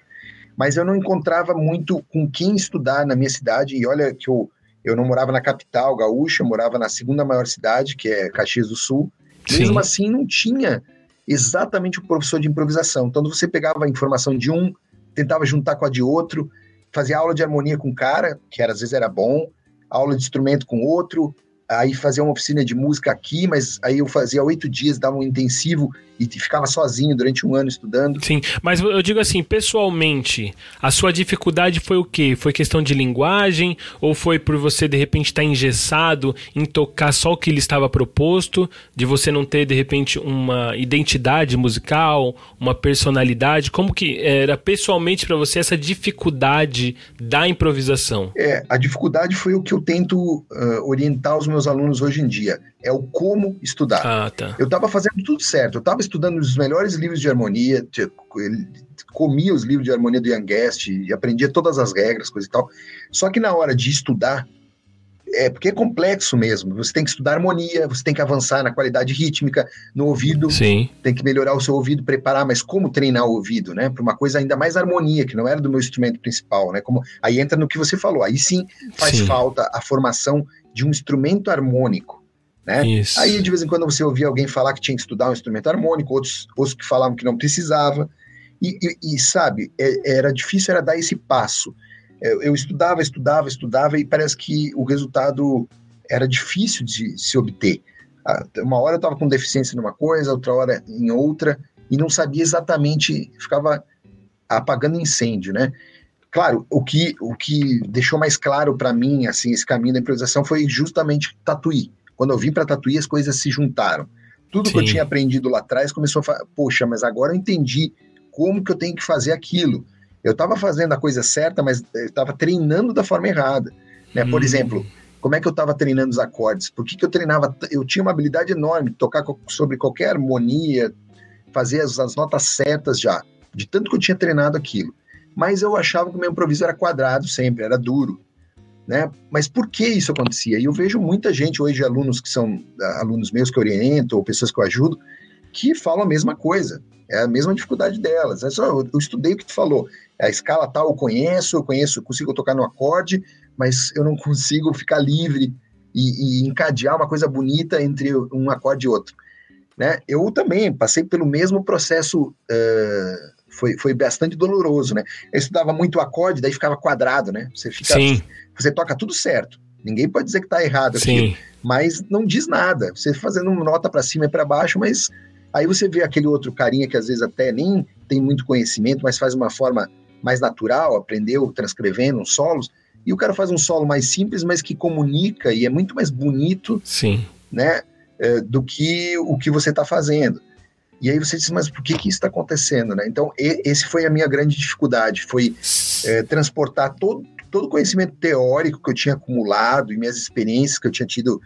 Mas eu não encontrava muito com quem estudar na minha cidade, e olha que eu, eu não morava na capital gaúcha, eu morava na segunda maior cidade, que é Caxias do Sul. Sim. Mesmo assim, não tinha exatamente o professor de improvisação. Então, você pegava a informação de um, tentava juntar com a de outro, fazia aula de harmonia com um cara, que era, às vezes era bom, aula de instrumento com outro, aí fazia uma oficina de música aqui, mas aí eu fazia oito dias, dava um intensivo e ficava sozinho durante um ano estudando.
Sim, mas eu digo assim, pessoalmente, a sua dificuldade foi o quê? Foi questão de linguagem ou foi por você de repente estar tá engessado em tocar só o que lhe estava proposto, de você não ter de repente uma identidade musical, uma personalidade? Como que era pessoalmente para você essa dificuldade da improvisação?
É, a dificuldade foi o que eu tento uh, orientar os meus meus alunos hoje em dia. É o como estudar.
Ah, tá.
Eu estava fazendo tudo certo. Eu estava estudando os melhores livros de harmonia, comia os livros de harmonia do Young Guest e aprendia todas as regras, coisa e tal. Só que na hora de estudar, é porque é complexo mesmo. Você tem que estudar harmonia, você tem que avançar na qualidade rítmica, no ouvido,
Sim.
tem que melhorar o seu ouvido, preparar, mas como treinar o ouvido, né? Para uma coisa ainda mais harmonia, que não era do meu instrumento principal, né? Como aí entra no que você falou. Aí sim faz
Sim.
falta a formação de um instrumento harmônico. Né?
Isso.
Aí, de vez em quando, você ouvia alguém falar que tinha que estudar um instrumento harmônico, outros, outros que falavam que não precisava. E, e, e sabe, é, era difícil era dar esse passo. Eu, eu, estudava, estudava, estudava, e parece que o resultado era difícil de se obter. Uma hora eu estava com deficiência numa coisa, outra hora em outra, e não sabia exatamente, ficava apagando incêndio, né? Claro, o que, o que deixou mais claro para mim, assim, esse caminho da improvisação foi justamente Tatuí. Quando eu vim para Tatuí, as coisas se juntaram. Tudo Sim. que eu tinha aprendido lá atrás começou a falar, poxa, mas agora eu entendi como que eu tenho que fazer aquilo. Eu estava fazendo a coisa certa, mas estava treinando da forma errada. Né? Hum. Por exemplo, como é que eu estava treinando os acordes? Por que, que eu treinava? Eu tinha uma habilidade enorme, tocar sobre qualquer harmonia, fazer as, as notas certas já, de tanto que eu tinha treinado aquilo. Mas eu achava que o meu improviso era quadrado sempre, era duro. Né? Mas por que isso acontecia? E eu vejo muita gente hoje, alunos que são alunos meus que eu oriento, ou pessoas que eu ajudo, que falam a mesma coisa. É a mesma dificuldade delas. É só, eu, eu estudei o que tu falou. A escala tal eu conheço, eu conheço, consigo tocar no acorde, mas eu não consigo ficar livre e, e encadear uma coisa bonita entre um acorde e outro. Né? Eu também passei pelo mesmo processo, uh, foi, foi bastante doloroso, né? Eu estudava muito acorde, daí ficava quadrado, né? Você fica,
Sim.
você toca tudo certo. Ninguém pode dizer que está errado aqui, mas não diz nada. Você fazendo nota para cima e para baixo, mas aí você vê aquele outro carinha que às vezes até nem tem muito conhecimento, mas faz uma forma mais natural, aprendeu transcrevendo uns solos, e o cara faz um solo mais simples, mas que comunica e é muito mais bonito,
Sim.
né, é, do que o que você está fazendo. E aí você diz, mas por que que isso está acontecendo, né? Então, e, esse foi a minha grande dificuldade, foi é, transportar todo, todo o conhecimento teórico que eu tinha acumulado e minhas experiências que eu tinha tido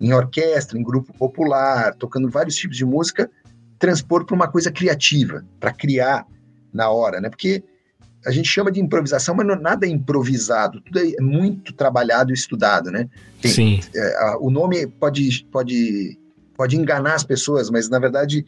em orquestra, em grupo popular, tocando vários tipos de música, transpor para uma coisa criativa, para criar na hora, né? Porque a gente chama de improvisação, mas não, nada é improvisado, tudo é muito trabalhado e estudado, né?
Tem, Sim.
É, a, o nome pode, pode, pode enganar as pessoas, mas na verdade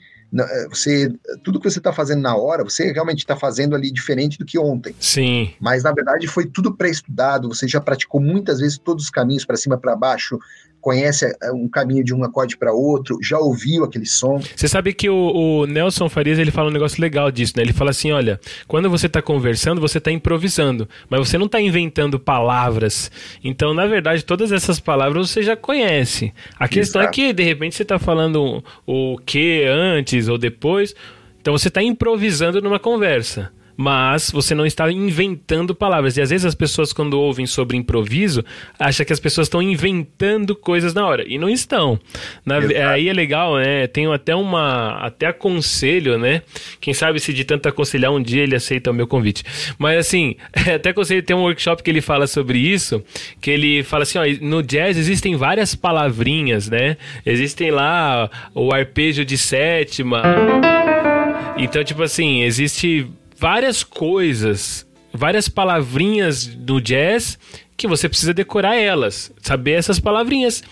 você tudo que você está fazendo na hora, você realmente está fazendo ali diferente do que ontem.
Sim.
Mas na verdade foi tudo pré-estudado, você já praticou muitas vezes todos os caminhos para cima para baixo, conhece um caminho de um acorde para outro, já ouviu aquele som.
Você sabe que o, o, Nelson Farias ele fala um negócio legal disso, né? Ele fala assim, olha, quando você está conversando, você está improvisando, mas você não está inventando palavras. Então, na verdade, todas essas palavras você já conhece. A questão Exato. é que de repente você está falando o que antes ou depois, então você está improvisando numa conversa mas você não está inventando palavras. E às vezes as pessoas, quando ouvem sobre improviso, acham que as pessoas estão inventando coisas na hora. E não estão. Na, aí é legal, né? Tenho até uma. Até aconselho, né? Quem sabe se de tanto aconselhar um dia ele aceita o meu convite. Mas assim, até aconselho tem um workshop que ele fala sobre isso. Que ele fala assim: ó, no jazz existem várias palavrinhas, né? Existem lá o arpejo de sétima. Então, tipo assim, existe várias coisas, várias palavrinhas do jazz que você precisa decorar elas, saber essas palavrinhas.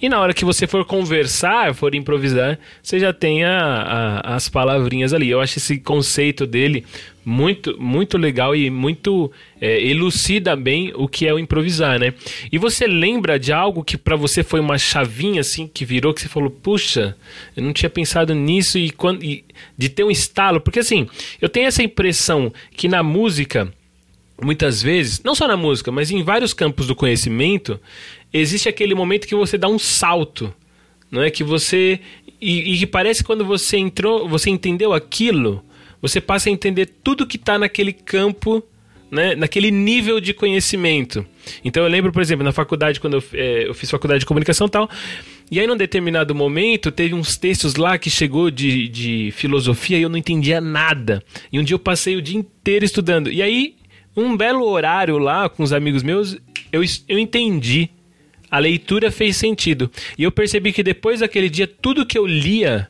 E na hora que você for conversar, for improvisar, você já tem a, a, as palavrinhas ali. Eu acho esse conceito dele muito, muito legal e muito é, elucida bem o que é o improvisar, né? E você lembra de algo que para você foi uma chavinha assim que virou que você falou, puxa, eu não tinha pensado nisso e, quando, e de ter um estalo, porque assim, eu tenho essa impressão que na música muitas vezes, não só na música, mas em vários campos do conhecimento, existe aquele momento que você dá um salto, não é que você e, que parece quando você entrou, você entendeu aquilo, você passa a entender tudo que está naquele campo, né, naquele nível de conhecimento. Então eu lembro, por exemplo, na faculdade quando eu, é, eu fiz faculdade de comunicação e tal, e aí, num determinado momento, teve uns textos lá que chegou de, de filosofia e eu não entendia nada. E um dia eu passei o dia inteiro estudando. E aí, um belo horário lá com os amigos meus, eu, eu entendi a leitura fez sentido. E eu percebi que depois daquele dia, tudo que eu lia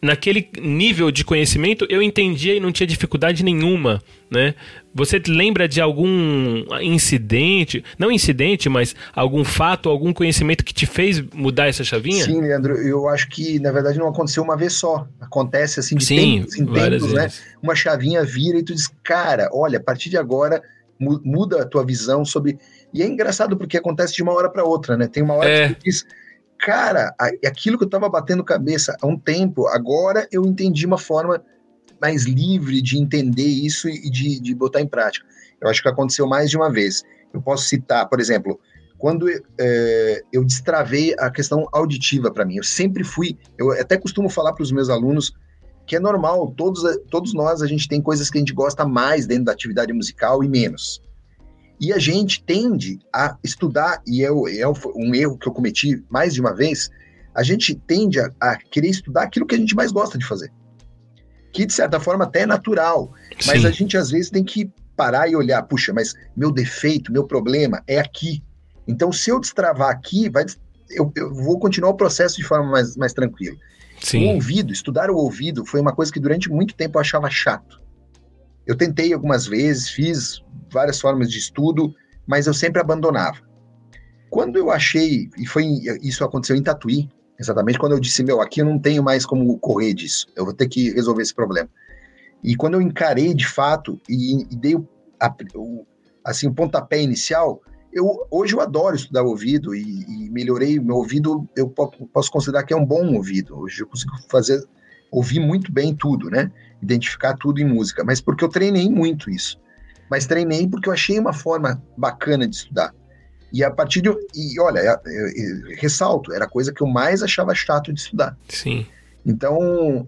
naquele nível de conhecimento eu entendia e não tinha dificuldade nenhuma, né? Você lembra de algum incidente, não incidente, mas algum fato, algum conhecimento que te fez mudar essa chavinha?
Sim, Leandro, eu acho que na verdade não aconteceu uma vez só. Acontece assim de Sim, tempos em tempos, né? Uma chavinha vira e tu diz, cara, olha, a partir de agora muda a tua visão sobre. E é engraçado porque acontece de uma hora para outra, né? Tem uma hora é. que tu diz, cara, aquilo que eu estava batendo cabeça há um tempo, agora eu entendi uma forma mais livre de entender isso e de, de botar em prática. Eu acho que aconteceu mais de uma vez. Eu posso citar, por exemplo, quando é, eu destravei a questão auditiva para mim. Eu sempre fui, eu até costumo falar para os meus alunos que é normal, todos, todos nós a gente tem coisas que a gente gosta mais dentro da atividade musical e menos. E a gente tende a estudar, e é, é um erro que eu cometi mais de uma vez, a gente tende a, a, querer estudar aquilo que a gente mais gosta de fazer. Que, de certa forma, até é natural. Sim. Mas a gente, às vezes, tem que parar e olhar, puxa, mas meu defeito, meu problema é aqui. Então, se eu destravar aqui, vai, eu, eu vou continuar o processo de forma mais, mais tranquila. Sim. O ouvido, estudar o ouvido foi uma coisa que durante muito tempo eu achava chato. Eu tentei algumas vezes, fiz várias formas de estudo, mas eu sempre abandonava. Quando eu achei, e foi isso aconteceu em Tatuí, exatamente quando eu disse, meu, aqui eu não tenho mais como correr disso, eu vou ter que resolver esse problema. E quando eu encarei de fato e, e dei o, a, o, assim, o pontapé inicial, eu, hoje eu adoro estudar ouvido e, e melhorei meu ouvido, eu posso considerar que é um bom ouvido. Hoje eu consigo fazer, ouvir muito bem tudo, né? Identificar tudo em música, mas porque eu treinei muito isso mas treinei porque eu achei uma forma bacana de estudar. E a partir de. E olha, eu, eu, eu, ressalto, era a coisa que eu mais achava chato de estudar.
Sim.
Então,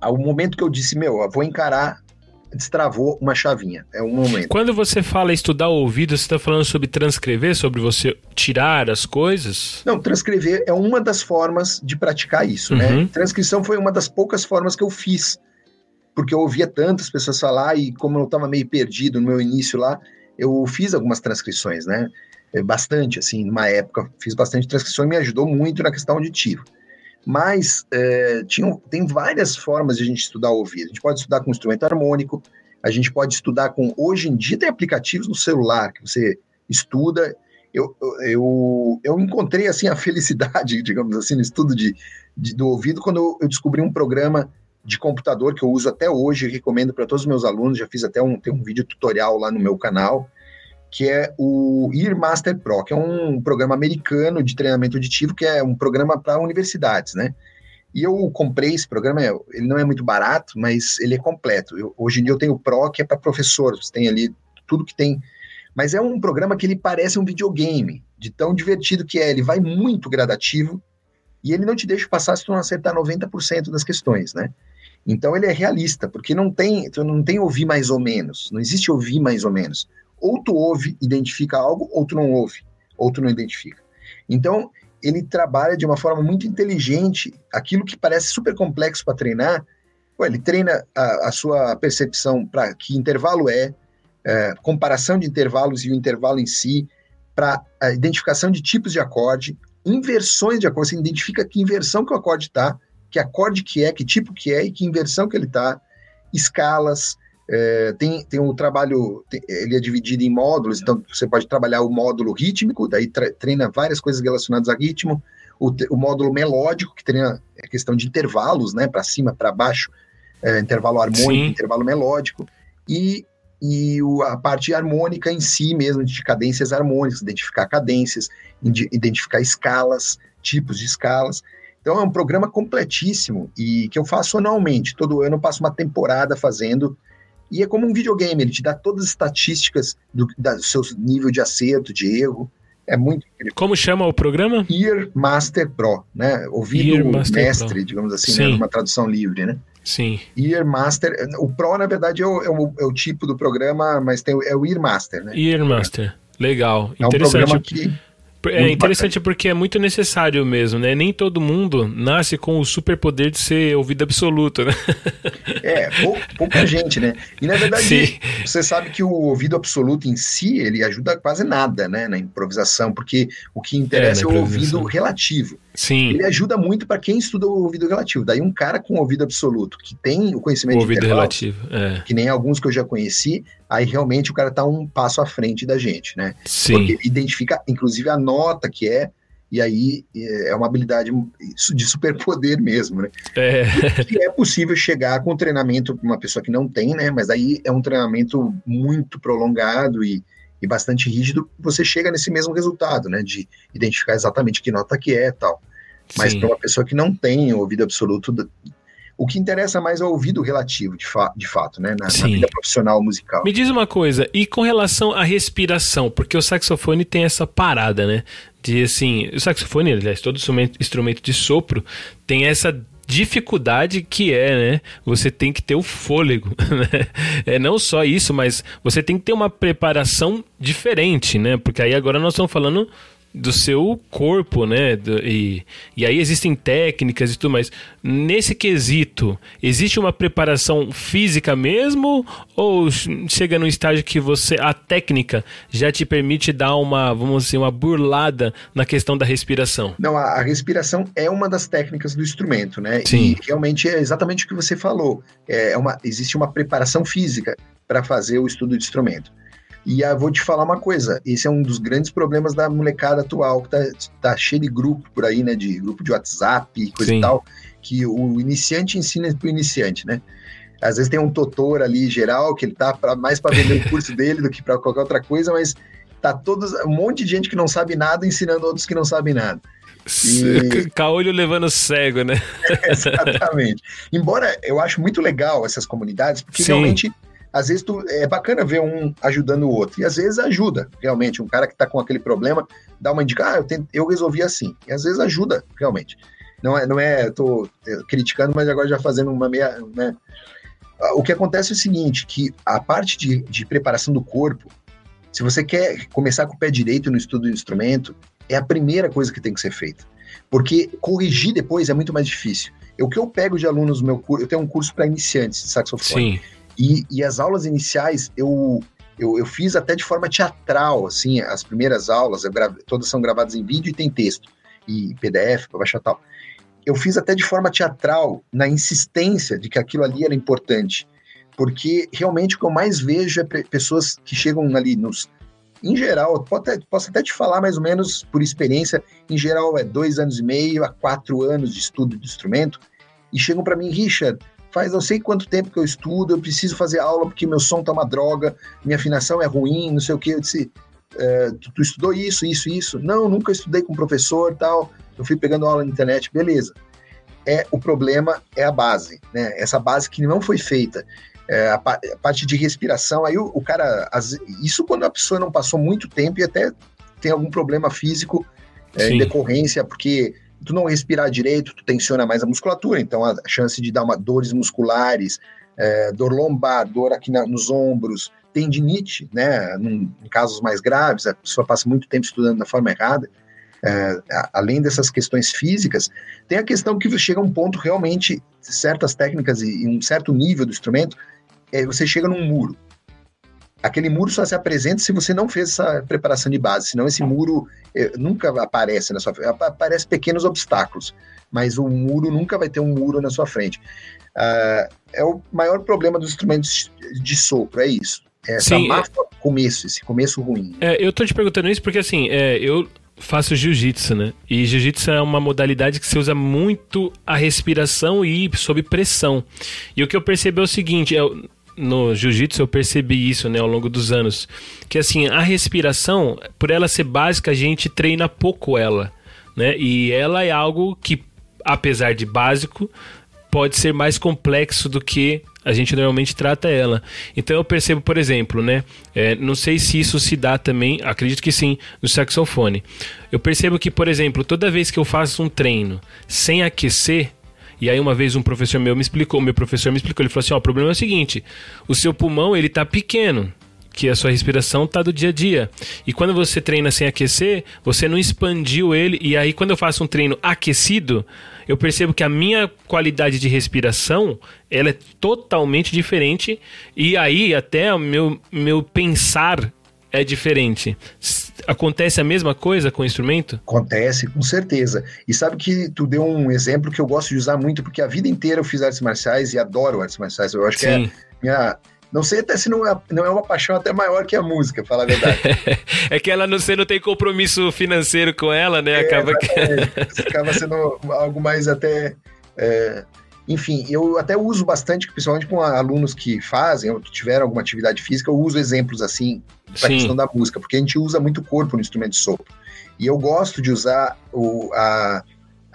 ao momento que eu disse, meu, eu vou encarar, destravou uma chavinha. É um momento.
Quando você fala estudar o ouvido, você está falando sobre transcrever, sobre você tirar as coisas?
Não, transcrever é uma das formas de praticar isso, né? uhum. né? Transcrição foi uma das poucas formas que eu fiz porque eu ouvia tantas pessoas falar e como eu estava meio perdido no meu início lá, eu fiz algumas transcrições, né? É, bastante, assim, numa época, fiz bastante transcrição e me ajudou muito na questão auditiva. Mas é, tinha, tem várias formas de a gente estudar o ouvido. A gente pode estudar com instrumento harmônico, a gente pode estudar com. Hoje em dia tem aplicativos no celular que você estuda. Eu, eu, eu encontrei assim a felicidade, digamos assim, no estudo de, de do ouvido quando eu descobri um programa de computador que eu uso até hoje, recomendo para todos os meus alunos, já fiz até um, tem um vídeo tutorial lá no meu canal, que é o Earmaster Pro, que é um programa americano de treinamento auditivo, que é um programa para universidades, né? E eu comprei esse programa, ele não é muito barato, mas ele é completo. Eu, hoje em dia eu tenho o Pro, que é para professores, tem ali tudo que tem. Mas é um programa que ele parece um videogame, de tão divertido que é. Ele vai muito gradativo e ele não te deixa passar se tu não acertar 90% das questões, né? Então ele é realista, porque não tem, tu não tem ouvir mais ou menos, não existe ouvir mais ou menos. Ou tu ouve, identifica algo, ou tu não ouve, ou tu não identifica. Então ele trabalha de uma forma muito inteligente, aquilo que parece super complexo para treinar, pô, ele treina a, a sua percepção para que intervalo é, é, comparação de intervalos e o intervalo em si, para identificação de tipos de acorde, inversões de acorde, você identifica que inversão que o acorde está, que acorde que é, que tipo que é e que inversão que ele está, escalas, é, tem, tem o trabalho, tem, ele é dividido em módulos, então você pode trabalhar o módulo rítmico, daí treina várias coisas relacionadas a ritmo, o, o módulo melódico, que treina a questão de intervalos, né, para cima, para baixo, é, intervalo harmônico, Sim. intervalo melódico, e, e o, a parte harmônica em si mesmo, de cadências harmônicas, identificar cadências, identificar escalas, tipos de escalas, então é um programa completíssimo e que eu faço anualmente. Todo ano eu passo uma temporada fazendo. E é como um videogame, ele te dá todas as estatísticas do, do seu nível de acerto, de erro. É muito incrível.
Como chama o programa?
Ear Master Pro, né? Ouvido mestre, Pro. digamos assim, né? uma tradução livre, né?
Sim.
Ear Master. O Pro, na verdade, é o, é o, é o tipo do programa, mas tem, é o Ear Master, né?
Ear Master. Legal.
É um programa que
É interessante bacana. porque é muito necessário mesmo, né? Nem todo mundo nasce com o superpoder de ser ouvido absoluto, né?
É, pou, pouca gente, né? E na verdade, Sim. você sabe que o ouvido absoluto em si, ele ajuda quase nada, né? Na improvisação, porque o que interessa é, é o ouvido relativo.
Sim.
Ele ajuda muito para quem estuda o ouvido relativo. Daí um cara com ouvido absoluto, que tem o conhecimento o
ouvido relativo, é.
que nem alguns que eu já conheci, aí realmente o cara tá um passo à frente da gente, né?
Sim.
Porque identifica, inclusive, a nota que é, e aí é uma habilidade de superpoder mesmo, né?
É.
E é possível chegar com treinamento para uma pessoa que não tem, né? Mas aí é um treinamento muito prolongado e, e bastante rígido, você chega nesse mesmo resultado, né? De identificar exatamente que nota que é tal. Mas para uma pessoa que não tem o ouvido absoluto, o que interessa mais é o ouvido relativo, de, fa de fato, né? Na, na, vida profissional musical.
Me diz uma coisa, e com relação à respiração, porque o saxofone tem essa parada, né? De assim, o saxofone, aliás, todo instrumento de sopro tem essa dificuldade que é, né? Você tem que ter o fôlego, né? É não só isso, mas você tem que ter uma preparação diferente, né? Porque aí agora nós estamos falando do seu corpo, né? E, e aí existem técnicas e tudo mais. Nesse quesito, existe uma preparação física mesmo? Ou chega num estágio que você a técnica já te permite dar uma, vamos dizer, uma burlada na questão da respiração?
Não, a, a respiração é uma das técnicas do instrumento, né?
Sim.
E realmente é exatamente o que você falou. É uma, existe uma preparação física para fazer o estudo de instrumento. E eu vou te falar uma coisa: esse é um dos grandes problemas da molecada atual, que tá, tá cheio de grupo por aí, né? De grupo de WhatsApp e coisa Sim. e tal, que o iniciante ensina para o iniciante, né? Às vezes tem um tutor ali geral que ele tá pra, mais para vender o curso dele do que para qualquer outra coisa, mas tá todos um monte de gente que não sabe nada ensinando outros que não sabem nada.
E... Caolho levando cego, né?
Exatamente. Embora eu acho muito legal essas comunidades, porque Sim. realmente às vezes tu, é bacana ver um ajudando o outro, e às vezes ajuda, realmente, um cara que está com aquele problema, dá uma indicação, ah, eu, tento, eu resolvi assim, e às vezes ajuda, realmente. Não é, não é, tô é, criticando, mas agora já fazendo uma meia, né? O que acontece é o seguinte, que a parte de, de preparação do corpo, se você quer começar com o pé direito no estudo do instrumento, é a primeira coisa que tem que ser feita. Porque corrigir depois é muito mais difícil. O que eu pego de alunos no meu curso, eu tenho um curso para iniciantes de saxofone.
Sim.
E, e as aulas iniciais eu, eu, eu, fiz até de forma teatral, assim, as primeiras aulas, grave, todas são gravadas em vídeo e tem texto, e PDF para baixar tal. Eu fiz até de forma teatral, na insistência de que aquilo ali era importante, porque realmente o que eu mais vejo é pessoas que chegam ali nos. Em geral, até, posso até te falar mais ou menos por experiência, em geral é dois anos e meio a quatro anos de estudo de instrumento, e chegam para mim, Richard, faz não sei quanto tempo que eu estudo, eu preciso fazer aula porque meu som tá uma droga, minha afinação é ruim, não sei o que. Eu disse, é, tu, tu, estudou isso, isso, isso? Não, nunca estudei com professor tal. Eu fui pegando aula na internet, beleza. É o problema é a base, né? Essa base que não foi feita. É, a, a, parte de respiração, aí o, o cara, as, isso quando a pessoa não passou muito tempo e até tem algum problema físico é, em decorrência, porque tu não respirar direito, tu tensiona mais a musculatura, então a chance de dar uma dores musculares, é, dor lombar, dor aqui na, nos ombros, tendinite, né? Num, em casos mais graves, a pessoa passa muito tempo estudando da forma errada. É, além dessas questões físicas, tem a questão que chega a um ponto realmente, certas técnicas e, e um certo nível do instrumento, é, você chega num muro aquele muro só se apresenta se você não fez essa preparação de base, senão esse muro eh, nunca aparece na sua frente, aparece pequenos obstáculos, mas o muro nunca vai ter um muro na sua frente. Uh, é o maior problema dos instrumentos de sopro, é isso. É essa Sim, má é... começo, esse começo ruim.
É, eu tô te perguntando isso porque assim, é, eu faço jiu-jitsu, né? E jiu-jitsu é uma modalidade que se usa muito a respiração e sob pressão. E o que eu percebi é o seguinte, é, no jiu-jitsu eu percebi isso, né, ao longo dos anos, que assim, a respiração, por ela ser básica, a gente treina pouco ela, né? E ela é algo que apesar de básico, pode ser mais complexo do que a gente normalmente trata ela. Então eu percebo, por exemplo, né? É, não sei se isso se dá também, acredito que sim, no saxofone. Eu percebo que, por exemplo, toda vez que eu faço um treino sem aquecer, e aí uma vez um professor meu me explicou, meu professor me explicou, ele falou assim, ó, o problema é o seguinte, o seu pulmão ele tá pequeno. que a sua respiração tá do dia a dia. E quando você treina sem aquecer, você não expandiu ele. E aí, quando eu faço um treino aquecido, eu percebo que a minha qualidade de respiração ela é totalmente diferente. E aí, até o meu, meu pensar é diferente. Acontece a mesma coisa com o instrumento?
Acontece, com certeza. E sabe que tu deu um exemplo que eu gosto de usar muito, porque a vida inteira eu fiz artes marciais e adoro artes marciais. Eu acho Sim. que é minha. Não sei até se não é, não é uma paixão até maior que a música, falar a verdade.
é que ela não, você não tem compromisso financeiro com ela, né? É, acaba que.
acaba sendo algo mais até. É, enfim, eu até uso bastante, principalmente com alunos que fazem ou que tiveram alguma atividade física, eu uso exemplos assim para a questão da música, porque a gente usa muito o corpo no instrumento de sopro. E eu gosto de usar o, a,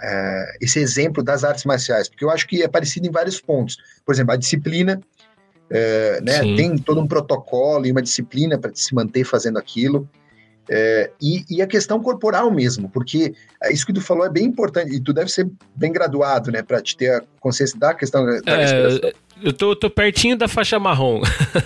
a, esse exemplo das artes marciais, porque eu acho que é parecido em vários pontos. Por exemplo, a disciplina, é, né, tem todo um protocolo e uma disciplina para se manter fazendo aquilo. É, e, e, a questão corporal mesmo, porque isso que tu falou é bem importante, e tu deve ser bem graduado, né, para te ter a consciência da questão da é, respiração.
Eu tô, tô, pertinho da faixa marrom.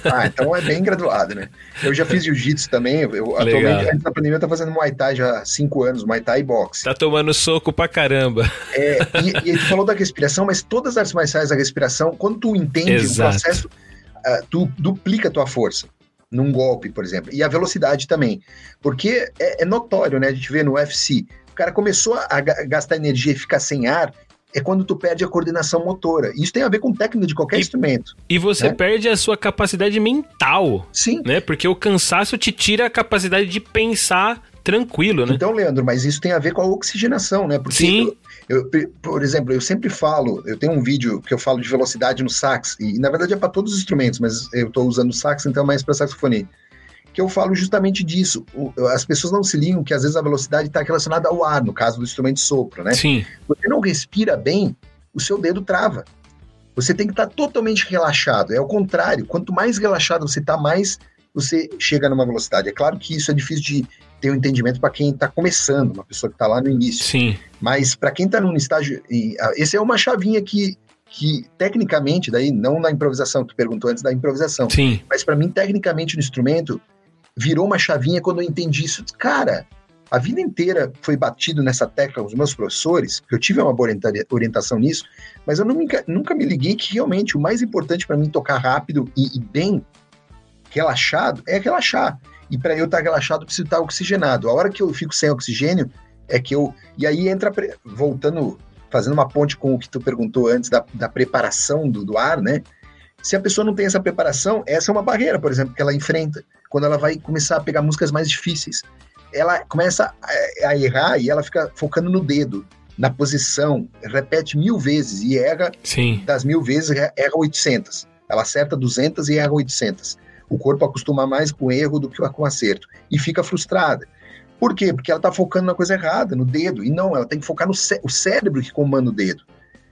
Ah, então é bem graduado, né? Eu já fiz jiu-jitsu também, eu, atualmente, antes da pandemia, eu tô fazendo Muay Thai já há cinco anos, Muay Thai e boxe.
Tá tomando soco pra caramba.
É, e, e tu falou da respiração, mas todas as artes marciais da respiração, quando tu entende Exato. o processo, uh, tu duplica a tua força num golpe, por exemplo. E a velocidade também. Porque é, é notório, né? A gente vê no UFC, o cara começou a gastar energia e ficar sem ar, é quando tu perde a coordenação motora. Isso tem a ver com técnica de qualquer
e,
instrumento.
E você né? perde a sua capacidade mental.
Sim.
Né? Porque o cansaço te tira a capacidade de pensar tranquilo, né?
Então, Leandro, mas isso tem a ver com a oxigenação, né? Porque
Sim.
Eu, eu, por exemplo, eu sempre falo, eu tenho um vídeo que eu falo de velocidade no sax, e na verdade é para todos os instrumentos, mas eu estou usando sax, então é mais para saxofonia. Que eu falo justamente disso. O, as pessoas não se ligam que às vezes a velocidade está relacionada ao ar, no caso do instrumento de sopro, né?
Sim.
Você não respira bem, o seu dedo trava. Você tem que estar tá totalmente relaxado. É o contrário. Quanto mais relaxado você está, mais você chega numa velocidade. É claro que isso é difícil de ter um entendimento para quem está começando, uma pessoa que está lá no início.
Sim.
Mas para quem está num estágio, esse é uma chavinha que que tecnicamente, daí não na improvisação, tu perguntou antes da improvisação,
Sim.
mas para mim tecnicamente no instrumento virou uma chavinha quando eu entendi isso. Cara, a vida inteira foi batido nessa tecla os meus professores, eu tive uma boa orientação nisso, mas eu nunca, nunca me liguei que realmente o mais importante para mim tocar rápido e, e, bem relaxado é relaxar. E para eu estar relaxado, eu preciso estar oxigenado. A hora que eu fico sem oxigênio, é que eu. E aí entra, voltando, fazendo uma ponte com o que tu perguntou antes da, da preparação do, do ar, né? Se a pessoa não tem essa preparação, essa é uma barreira, por exemplo, que ela enfrenta quando ela vai começar a pegar músicas mais difíceis. Ela começa a, a errar e ela fica focando no dedo, na posição, repete mil vezes e erra.
Sim.
Das mil vezes, erra 800. Ela acerta 200 e erra 800. O corpo acostuma mais com erro do que com acerto e fica frustrada. Por quê? Porque ela está focando na coisa errada, no dedo. E não, ela tem que focar no cé o cérebro que comanda o dedo.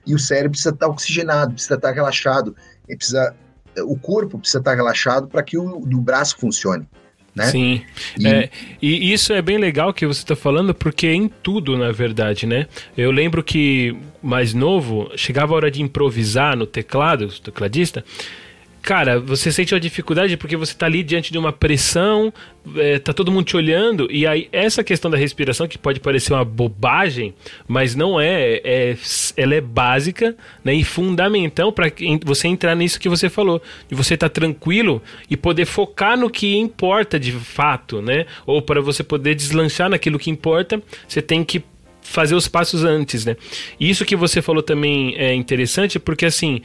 E o cérebro precisa estar tá oxigenado, precisa estar tá relaxado, precisa, o corpo precisa estar relaxado para que o do braço funcione. Né?
Sim. E... É, e isso é bem legal que você está falando, porque é em tudo, na verdade, né? Eu lembro que, mais novo, chegava a hora de improvisar no teclado, tecladista, cara, você sente uma dificuldade porque você tá ali diante de uma pressão, é, tá todo mundo te olhando, e aí essa questão da respiração, que pode parecer uma bobagem, mas não é, é ela é básica né, e fundamental para você entrar nisso que você falou, de você estar tá tranquilo e poder focar no que importa de fato, né? Ou para você poder deslanchar naquilo que importa, você tem que fazer os passos antes, né? Isso que você falou também é interessante, porque assim,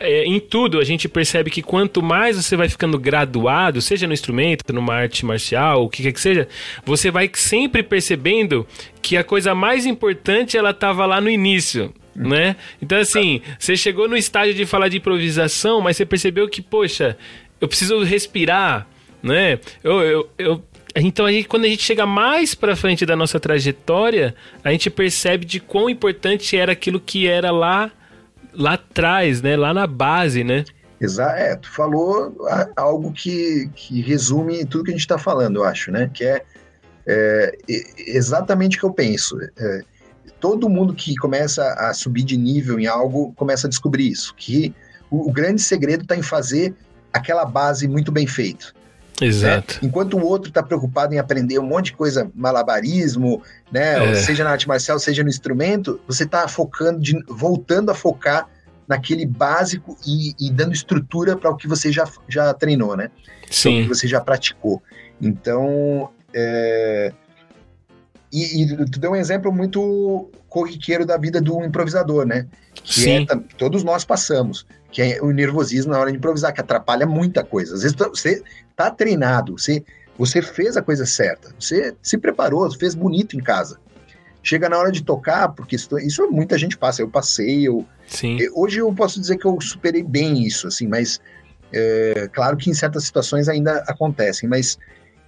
é, em tudo a gente percebe que quanto mais você vai ficando graduado, seja no instrumento, numa arte marcial, o que quer que seja, você vai sempre percebendo que a coisa mais importante ela estava lá no início. Né? Então, assim, você chegou no estágio de falar de improvisação, mas você percebeu que, poxa, eu preciso respirar, né? Eu, eu, eu então, a gente, quando a gente chega mais para frente da nossa trajetória, a gente percebe de quão importante era aquilo que era lá lá atrás, né? Lá na base, né?
Exato, é, tu falou algo que, que resume tudo que a gente está falando, eu acho, né? Que é, é exatamente o que eu penso. É, todo mundo que começa a subir de nível em algo começa a descobrir isso, que o, o grande segredo está em fazer aquela base muito bem feita.
Exato.
Né? Enquanto o outro está preocupado em aprender um monte de coisa, malabarismo, né? É. Seja na arte marcial, seja no instrumento, você está focando, de, voltando a focar naquele básico e, e dando estrutura para o que você já, já treinou, né?
Sim.
o que você já praticou. Então, é... e, e, tu deu um exemplo muito corriqueiro da vida do improvisador, né? Que
Sim.
É, todos nós passamos, que é o nervosismo na hora de improvisar, que atrapalha muita coisa. Às vezes você tá treinado, você, você fez a coisa certa, você se preparou, fez bonito em casa. Chega na hora de tocar, porque isso, isso muita gente passa, eu passei, eu...
Sim.
Hoje eu posso dizer que eu superei bem isso, assim, mas é, claro que em certas situações ainda acontecem, mas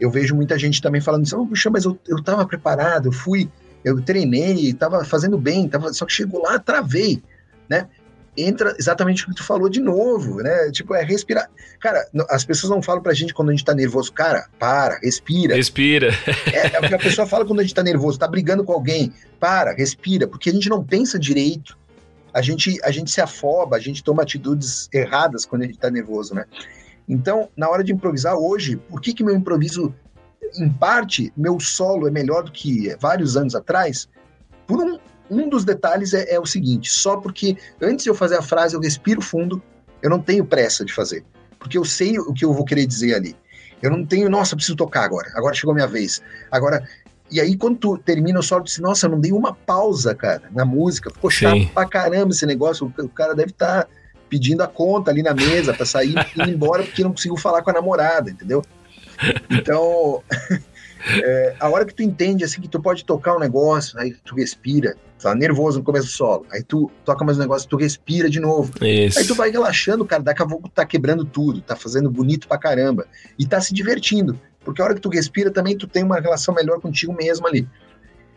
eu vejo muita gente também falando assim, oh, puxa, mas eu, eu tava preparado, eu fui, eu treinei, tava fazendo bem, tava, só que chegou lá, travei, né? Entra exatamente o que tu falou de novo, né? Tipo, é respirar. Cara, as pessoas não falam pra gente quando a gente tá nervoso, cara, para, respira.
Respira.
É, é o que a pessoa fala quando a gente tá nervoso, tá brigando com alguém, para, respira, porque a gente não pensa direito, a gente, a gente se afoba, a gente toma atitudes erradas quando a gente está nervoso, né? Então, na hora de improvisar hoje, por que que meu improviso, em parte, meu solo é melhor do que vários anos atrás? Por um, um dos detalhes é, é o seguinte, só porque antes de eu fazer a frase eu respiro fundo, eu não tenho pressa de fazer, porque eu sei o que eu vou querer dizer ali. Eu não tenho, nossa, preciso tocar agora, agora chegou a minha vez. Agora, e aí, quando tu termina o solo, tu diz, nossa, eu não dei uma pausa, cara, na música. Ficou chato Sim. pra caramba esse negócio. O, cara deve estar tá pedindo a conta ali na mesa para sair e ir embora porque não conseguiu falar com a namorada, entendeu? Então, é, a hora que tu entende, assim, que tu pode tocar um negócio, aí tu respira, tá nervoso no começo do solo, aí tu toca mais um negócio, tu respira de novo.
Isso.
Aí tu vai relaxando, cara, daqui a pouco tá quebrando tudo, tá fazendo bonito pra caramba, e tá se divertindo. Porque a hora que tu respira também tu tem uma relação melhor contigo mesmo ali.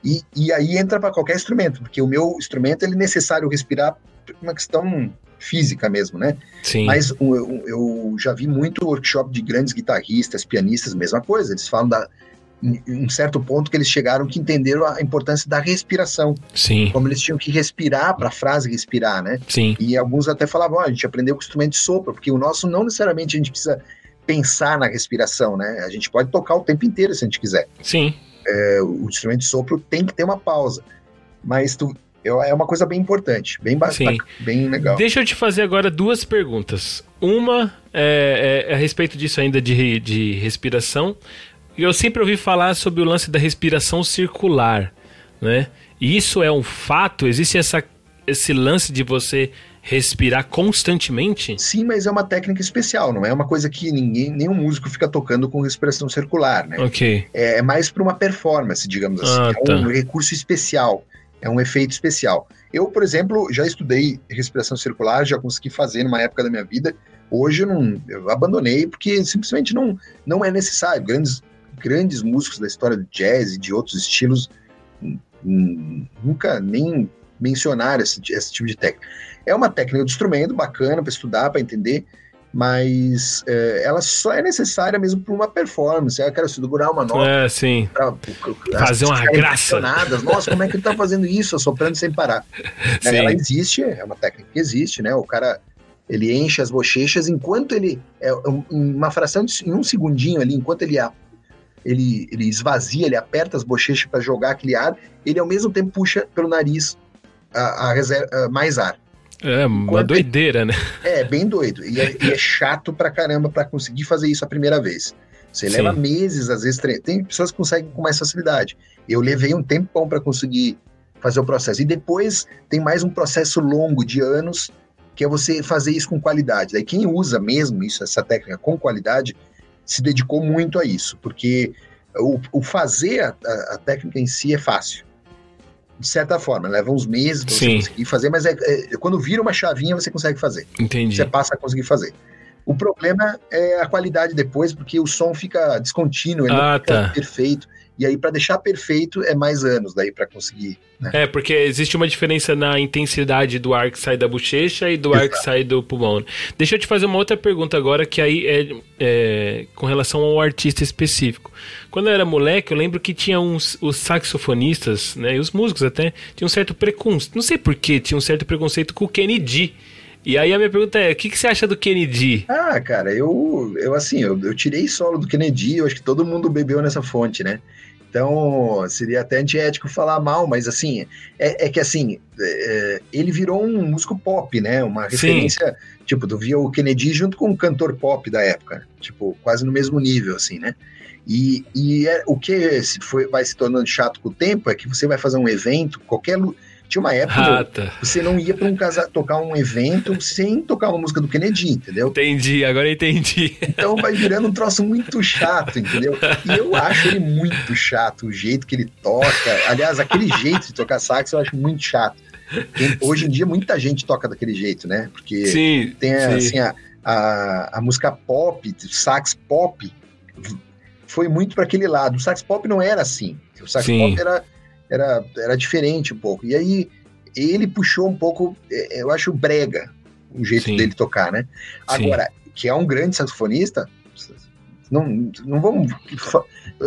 E, e aí entra para qualquer instrumento, porque o meu instrumento ele é necessário respirar por uma questão física mesmo, né?
Sim.
Mas eu, eu já vi muito workshop de grandes guitarristas, pianistas, mesma coisa. Eles falam da um certo ponto que eles chegaram que entenderam a importância da respiração.
Sim.
Como eles tinham que respirar para a frase respirar, né?
Sim.
E alguns até falavam, oh, a gente aprendeu com o instrumento de sopro, porque o nosso não necessariamente a gente precisa pensar na respiração, né? A gente pode tocar o tempo inteiro se a gente quiser.
Sim.
É, o instrumento de sopro tem que ter uma pausa. Mas tu, é uma coisa bem importante, bem bastante, bem legal.
Deixa eu te fazer agora duas perguntas. Uma é, é, é a respeito disso ainda de, de respiração. Eu sempre ouvi falar sobre o lance da respiração circular, né? E isso é um fato? Existe essa, esse lance de você respirar constantemente?
Sim, mas é uma técnica especial, não é uma coisa que ninguém, nenhum músico fica tocando com respiração circular, né?
Ok.
É, é mais para uma performance, digamos assim. Ah, é um tá. recurso especial, é um efeito especial. Eu, por exemplo, já estudei respiração circular, já consegui fazer numa época da minha vida. Hoje eu, não, eu abandonei porque simplesmente não, não é necessário. Grandes, grandes músicos da história do jazz e de outros estilos nunca nem mencionaram esse, esse tipo de técnica. É uma técnica de instrumento bacana para estudar, para entender, mas é, ela só é necessária mesmo para uma performance. Eu quero segurar uma nota.
É, sim. Pra, pra, Fazer uma graça.
Nossa, como é que ele está fazendo isso? Soprando sem parar. Sim. Ela existe, é uma técnica que existe, né? O cara ele enche as bochechas enquanto ele é uma fração de em um segundinho ali, enquanto ele ele, ele esvazia, ele aperta as bochechas para jogar aquele ar, ele ao mesmo tempo puxa pelo nariz a, a reserva, mais ar.
É, uma doideira,
é,
né?
É, bem doido. E é, e é, chato pra caramba pra conseguir fazer isso a primeira vez. Você Sim. leva meses, às vezes, tem pessoas que conseguem com mais facilidade. Eu levei um tempão para conseguir fazer o processo. E depois tem mais um processo longo de anos, que é você fazer isso com qualidade. Daí quem usa mesmo isso, essa técnica com qualidade, se dedicou muito a isso, porque o, o fazer a, a, técnica em si é fácil de certa forma, leva uns meses para você conseguir fazer, mas é, é, quando vira uma chavinha você consegue fazer.
Entendi.
Você passa a conseguir fazer. O problema é a qualidade depois, porque o som fica descontínuo, ele
ah,
não fica
tá.
perfeito. E aí, para deixar perfeito, é mais anos daí para conseguir. Né?
É, porque existe uma diferença na intensidade do ar que sai da bochecha e do Exato. ar que sai do pulmão. Deixa eu te fazer uma outra pergunta agora, que aí é, é, com relação ao artista específico. Quando eu era moleque, eu lembro que tinha uns os saxofonistas, né, e os músicos até, tinham um certo preconceito. Não sei porquê, tinha um certo preconceito com o Kennedy. E aí a minha pergunta é, o que, que você acha do Kennedy?
Ah, cara, eu, eu assim, eu, eu tirei solo do Kennedy, eu acho que todo mundo bebeu nessa fonte, né? Então, seria até antiético falar mal, mas assim, é, é que assim, é, ele virou um músico pop, né? Uma referência, Sim. tipo, tu via o Kennedy junto com um cantor pop da época, tipo, quase no mesmo nível, assim, né? E, e é, o que foi, vai se tornando chato com o tempo é que você vai fazer um evento, qualquer tinha uma época
Rata.
que você não ia para um casa, tocar um evento sem tocar uma música do Kennedy, entendeu?
Entendi, agora entendi.
Então vai virando um troço muito chato, entendeu? E eu acho ele muito chato, o jeito que ele toca. Aliás, aquele jeito de tocar sax eu acho muito chato. Tem, hoje em dia muita gente toca daquele jeito, né? Porque
sim,
tem
sim.
assim a, a, a música pop, sax pop, foi muito para aquele lado. O sax pop não era assim. O sax sim. pop era era, era diferente um pouco. E aí ele puxou um pouco, é, eu acho, brega o jeito Sim. dele tocar, né? Agora, Sim. que é um grande saxofonista, não, não vamos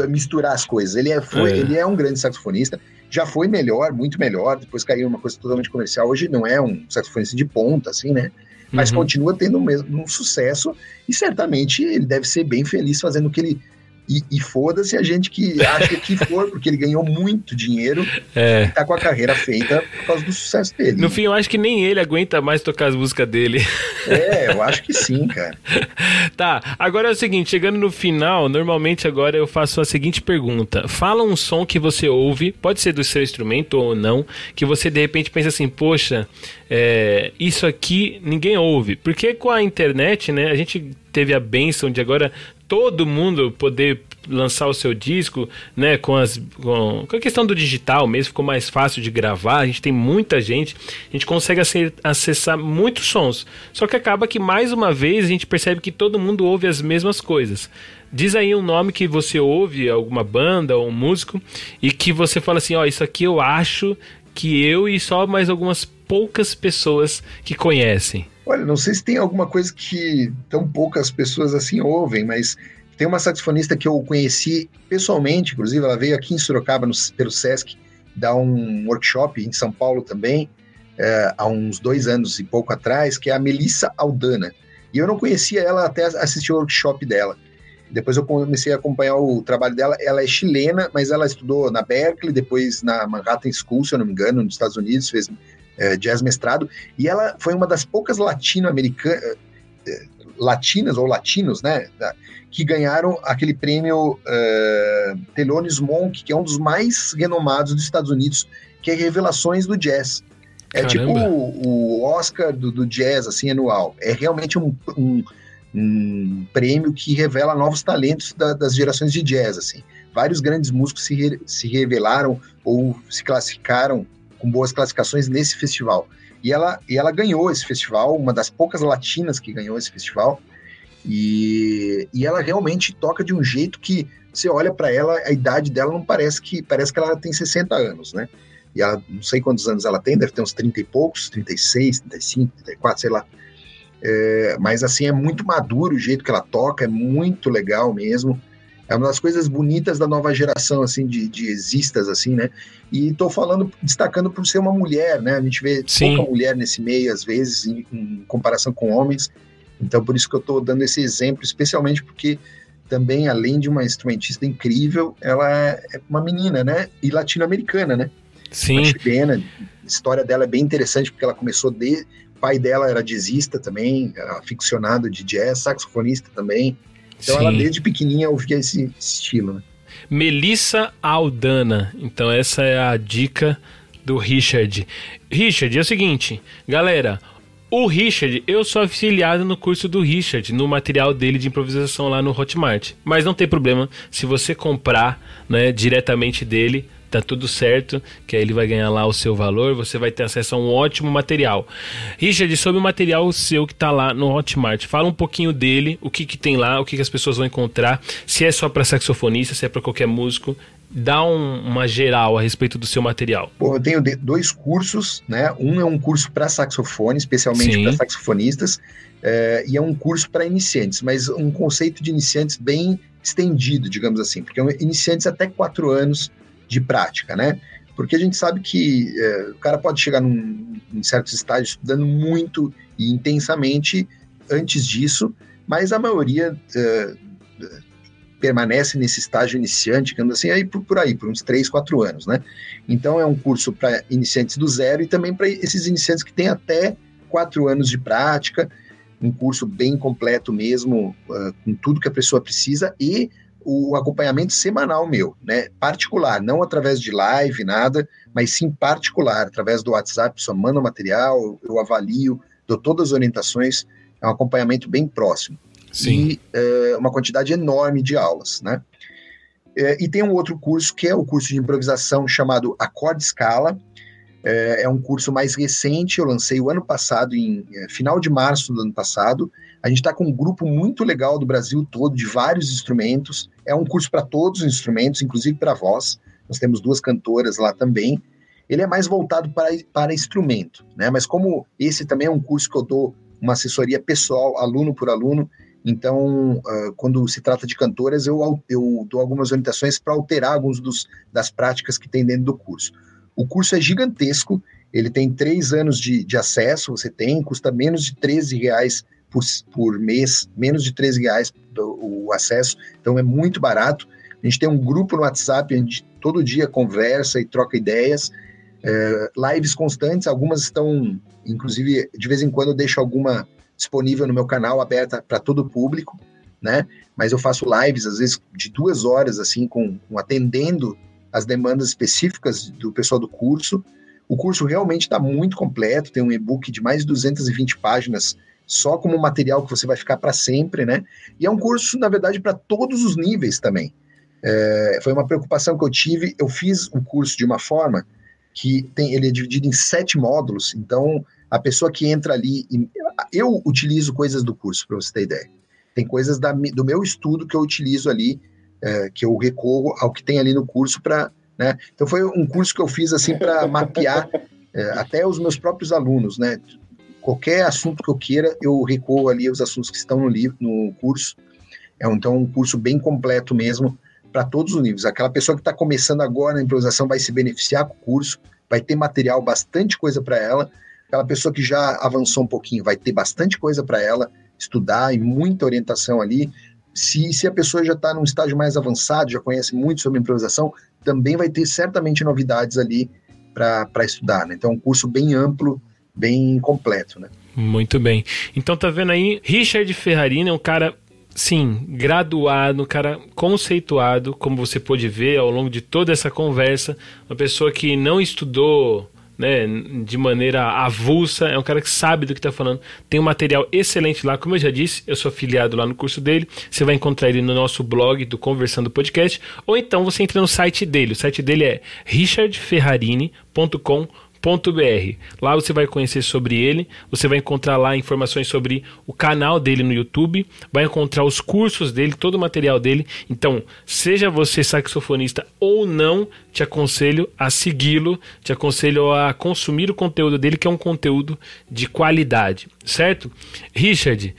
misturar as coisas. Ele é, foi, é. ele é um grande saxofonista, já foi melhor, muito melhor, depois caiu uma coisa totalmente comercial. Hoje não é um saxofonista de ponta, assim, né? Mas uhum. continua tendo o mesmo um sucesso e certamente ele deve ser bem feliz fazendo o que ele e, e foda-se a gente que acha que for, porque ele ganhou muito dinheiro é. e tá com a carreira feita por causa do sucesso dele.
No fim, eu acho que nem ele aguenta mais tocar as músicas dele.
É, eu acho que sim, cara.
tá, agora é o seguinte, chegando no final, normalmente agora eu faço a seguinte pergunta. Fala um som que você ouve, pode ser do seu instrumento ou não, que você de repente pensa assim, poxa, é, isso aqui ninguém ouve. Porque com a internet, né, a gente teve a benção de agora todo mundo poder lançar o seu disco, né, com, as, com, com, a questão do digital mesmo, ficou mais fácil de gravar, a gente tem muita gente, a gente consegue acessar muitos sons. Só que acaba que mais uma vez a gente percebe que todo mundo ouve as mesmas coisas. Diz aí um nome que você ouve, alguma banda ou um músico, e que você fala assim, ó, oh, isso aqui eu acho que eu e só mais algumas poucas pessoas que conhecem.
Olha, não sei se tem alguma coisa que tão poucas pessoas assim ouvem, mas tem uma saxofonista que eu conheci pessoalmente, inclusive ela veio aqui em Sorocaba, no, pelo Sesc, dar um workshop em São Paulo também, é, há uns dois anos e pouco atrás, que é a Melissa Aldana. E eu não conhecia ela até assistir o workshop dela. Depois eu comecei a acompanhar o trabalho dela. Ela é chilena, mas ela estudou na Berkeley, depois na Manhattan School, se eu não me engano, nos Estados Unidos, fez é, jazz mestrado, e ela foi uma das poucas latino-americanas, é, latinas ou latinos, né, que ganharam aquele prêmio uh, Thelonious Monk, que é um dos mais renomados dos Estados Unidos, que é Revelações do Jazz. É Caramba. tipo o, o Oscar do, do, jazz, assim, anual. É realmente um, um, um prêmio que revela novos talentos da, das gerações de jazz, assim. Vários grandes músicos se, re, se revelaram ou se classificaram com boas classificações nesse festival. E ela, e ela ganhou esse festival, uma das poucas latinas que ganhou esse festival. E, e ela realmente toca de um jeito que você olha para ela, a idade dela não parece que parece que ela tem 60 anos, né? E ela não sei quantos anos ela tem, deve ter uns 30 e poucos, 36, 35, 34, sei lá. É, mas assim, é muito maduro o jeito que ela toca, é muito legal mesmo é uma das coisas bonitas da nova geração, assim, de, de existas, assim, né? E estou falando, destacando por ser uma mulher, né? A gente vê Sim. pouca mulher nesse meio, às vezes, em, em comparação com homens. Então, por isso que eu estou dando esse exemplo, especialmente porque também, além de uma instrumentista incrível, ela é uma menina, né? E latino-americana, né?
Sim.
Uma chilena. A história dela é bem interessante, porque ela começou de... O pai dela era jazzista também, aficionado de jazz, saxofonista também. Então Sim. ela desde pequenininha ouvia esse estilo. Né?
Melissa Aldana. Então essa é a dica do Richard. Richard, é o seguinte, galera, o Richard, eu sou afiliado no curso do Richard, no material dele de improvisação lá no Hotmart. Mas não tem problema, se você comprar né, diretamente dele, tá tudo certo, que aí ele vai ganhar lá o seu valor, você vai ter acesso a um ótimo material. Richard, sobre o material seu que tá lá no Hotmart, fala um pouquinho dele, o que que tem lá, o que, que as pessoas vão encontrar, se é só para saxofonista, se é para qualquer músico, dá um, uma geral a respeito do seu material.
Bom, eu tenho dois cursos, né? Um é um curso para saxofone, especialmente para saxofonistas, é, e é um curso para iniciantes, mas um conceito de iniciantes bem estendido, digamos assim, porque iniciantes até quatro anos de prática, né? porque a gente sabe que é, o cara pode chegar num, em certos estágios estudando muito e intensamente antes disso, mas a maioria é, permanece nesse estágio iniciante, digamos assim, aí por, por aí, por uns 3, 4 anos, né? Então é um curso para iniciantes do zero e também para esses iniciantes que têm até 4 anos de prática, um curso bem completo mesmo, uh, com tudo que a pessoa precisa e o acompanhamento semanal meu, né? Particular, não através de live, nada, mas sim particular, através do WhatsApp, só manda o material, eu avalio, dou todas as orientações, é um acompanhamento bem próximo. Sim. E é, uma quantidade enorme de aulas, né? É, e tem um outro curso que é o curso de improvisação chamado Acorde Scala. É, é um curso mais recente, eu lancei o ano passado, em é, final de março do ano passado. A gente está com um grupo muito legal do Brasil todo, de vários instrumentos. É um curso para todos os instrumentos, inclusive para voz. Nós temos duas cantoras lá também. Ele é mais voltado para, para instrumento, né? Mas como esse também é um curso que eu dou uma assessoria pessoal, aluno por aluno, então, uh, quando se trata de cantoras, eu, eu dou algumas orientações para alterar alguns dos, das práticas que tem dentro do curso. O curso é gigantesco, ele tem três anos de, de acesso, você tem, custa menos de 13 reais por, por mês, menos de 13 reais o acesso, então é muito barato. A gente tem um grupo no WhatsApp, a gente todo dia conversa e troca ideias, é, lives constantes, algumas estão, inclusive, de vez em quando eu deixo alguma disponível no meu canal, aberta para todo o público, né? Mas eu faço lives, às vezes, de duas horas, assim, com, com atendendo as demandas específicas do pessoal do curso. O curso realmente está muito completo, tem um e-book de mais de 220 páginas só como material que você vai ficar para sempre, né? E é um curso, na verdade, para todos os níveis também. É, foi uma preocupação que eu tive. Eu fiz o curso de uma forma que tem, ele é dividido em sete módulos, então a pessoa que entra ali. Eu utilizo coisas do curso, para você ter ideia. Tem coisas da, do meu estudo que eu utilizo ali, é, que eu recorro ao que tem ali no curso para. Né? Então, foi um curso que eu fiz assim para mapear é, até os meus próprios alunos, né? Qualquer assunto que eu queira, eu recorro ali aos assuntos que estão no livro, no curso. É então um curso bem completo mesmo para todos os níveis. Aquela pessoa que está começando agora na improvisação vai se beneficiar com o curso, vai ter material, bastante coisa para ela Aquela pessoa que já avançou um pouquinho vai ter bastante coisa para ela estudar e muita orientação ali. Se, se a pessoa já está num estágio mais avançado, já conhece muito sobre improvisação, também vai ter certamente novidades ali para estudar. Né? Então, é um curso bem amplo, bem completo. Né?
Muito bem. Então, tá vendo aí, Richard Ferrarini é um cara sim, graduado, um cara conceituado, como você pôde ver ao longo de toda essa conversa, uma pessoa que não estudou né, de maneira avulsa, é um cara que sabe do que está falando, tem um material excelente lá, como eu já disse, eu sou afiliado lá no curso dele, você vai encontrar ele no nosso blog do Conversando Podcast, ou então você entra no site dele, o site dele é richardferrarini.com.br br Lá você vai conhecer sobre ele, você vai encontrar lá informações sobre o canal dele no YouTube, vai encontrar os cursos dele, todo o material dele. Então, seja você saxofonista ou não, te aconselho a segui-lo, te aconselho a consumir o conteúdo dele, que é um conteúdo de qualidade, certo? Richard,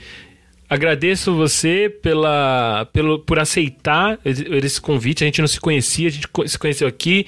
Agradeço você pela, pelo, por aceitar esse convite. A gente não se conhecia, a gente se conheceu aqui.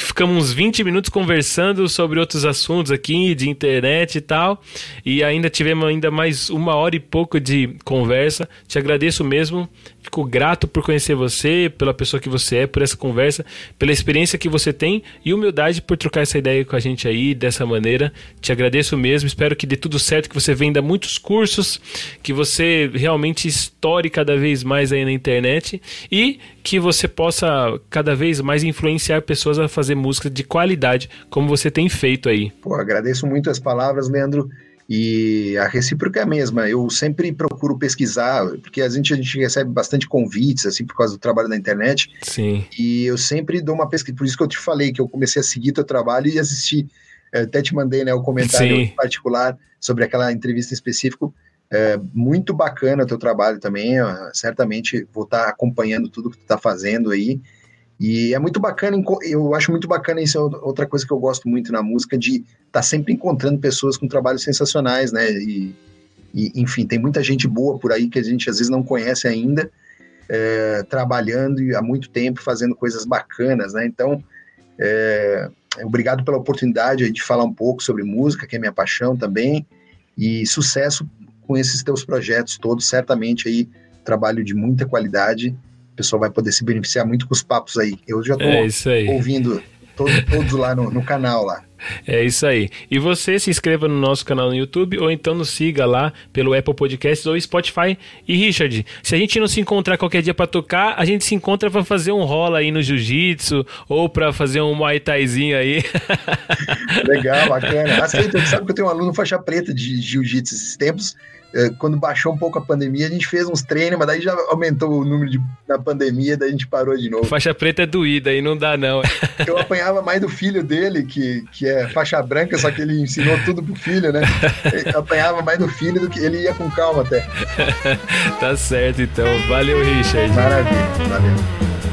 Ficamos uns 20 minutos conversando sobre outros assuntos aqui, de internet e tal. E ainda tivemos ainda mais uma hora e pouco de conversa. Te agradeço mesmo. Fico grato por conhecer você, pela pessoa que você é, por essa conversa, pela experiência que você tem e humildade por trocar essa ideia com a gente aí dessa maneira. Te agradeço mesmo. Espero que dê tudo certo, que você venda muitos cursos, que você realmente estoure cada vez mais aí na internet e que você possa cada vez mais influenciar pessoas a fazer música de qualidade, como você tem feito aí.
Pô, agradeço muito as palavras, Leandro. E a recíproca é a mesma. Eu sempre procuro pesquisar, porque a gente, a gente recebe bastante convites, assim, por causa do trabalho na internet.
Sim.
E eu sempre dou uma pesquisa. Por isso que eu te falei que eu comecei a seguir teu trabalho e assistir. até te mandei né, o comentário Sim. particular sobre aquela entrevista em específico. É muito bacana o teu trabalho também, certamente vou estar acompanhando tudo que tu está fazendo aí. E é muito bacana, eu acho muito bacana isso, é outra coisa que eu gosto muito na música, de estar tá sempre encontrando pessoas com trabalhos sensacionais, né? E, e, enfim, tem muita gente boa por aí que a gente às vezes não conhece ainda, é, trabalhando há muito tempo, fazendo coisas bacanas, né? Então, é, obrigado pela oportunidade de falar um pouco sobre música, que é minha paixão também, e sucesso com esses teus projetos todos, certamente aí trabalho de muita qualidade, o pessoal vai poder se beneficiar muito com os papos aí. Eu já estou é ouvindo todo, todos lá no, no canal lá.
É isso aí. E você se inscreva no nosso canal no YouTube ou então nos siga lá pelo Apple Podcasts ou Spotify. E Richard, se a gente não se encontrar qualquer dia para tocar, a gente se encontra para fazer um rola aí no jiu-jitsu ou para fazer um muay thaizinho aí.
Legal, bacana. Aceita, sabe que eu tenho um aluno faixa preta de jiu-jitsu esses tempos. É, quando baixou um pouco a pandemia, a gente fez uns treinos, mas daí já aumentou o número de, na pandemia, daí a gente parou de novo.
Faixa preta é doída aí não dá não.
Eu apanhava mais do filho dele, que, que é faixa branca, só que ele ensinou tudo pro filho, né? Eu apanhava mais do filho do que ele ia com calma até.
tá certo então. Valeu, Richard.
Maravilha, valeu.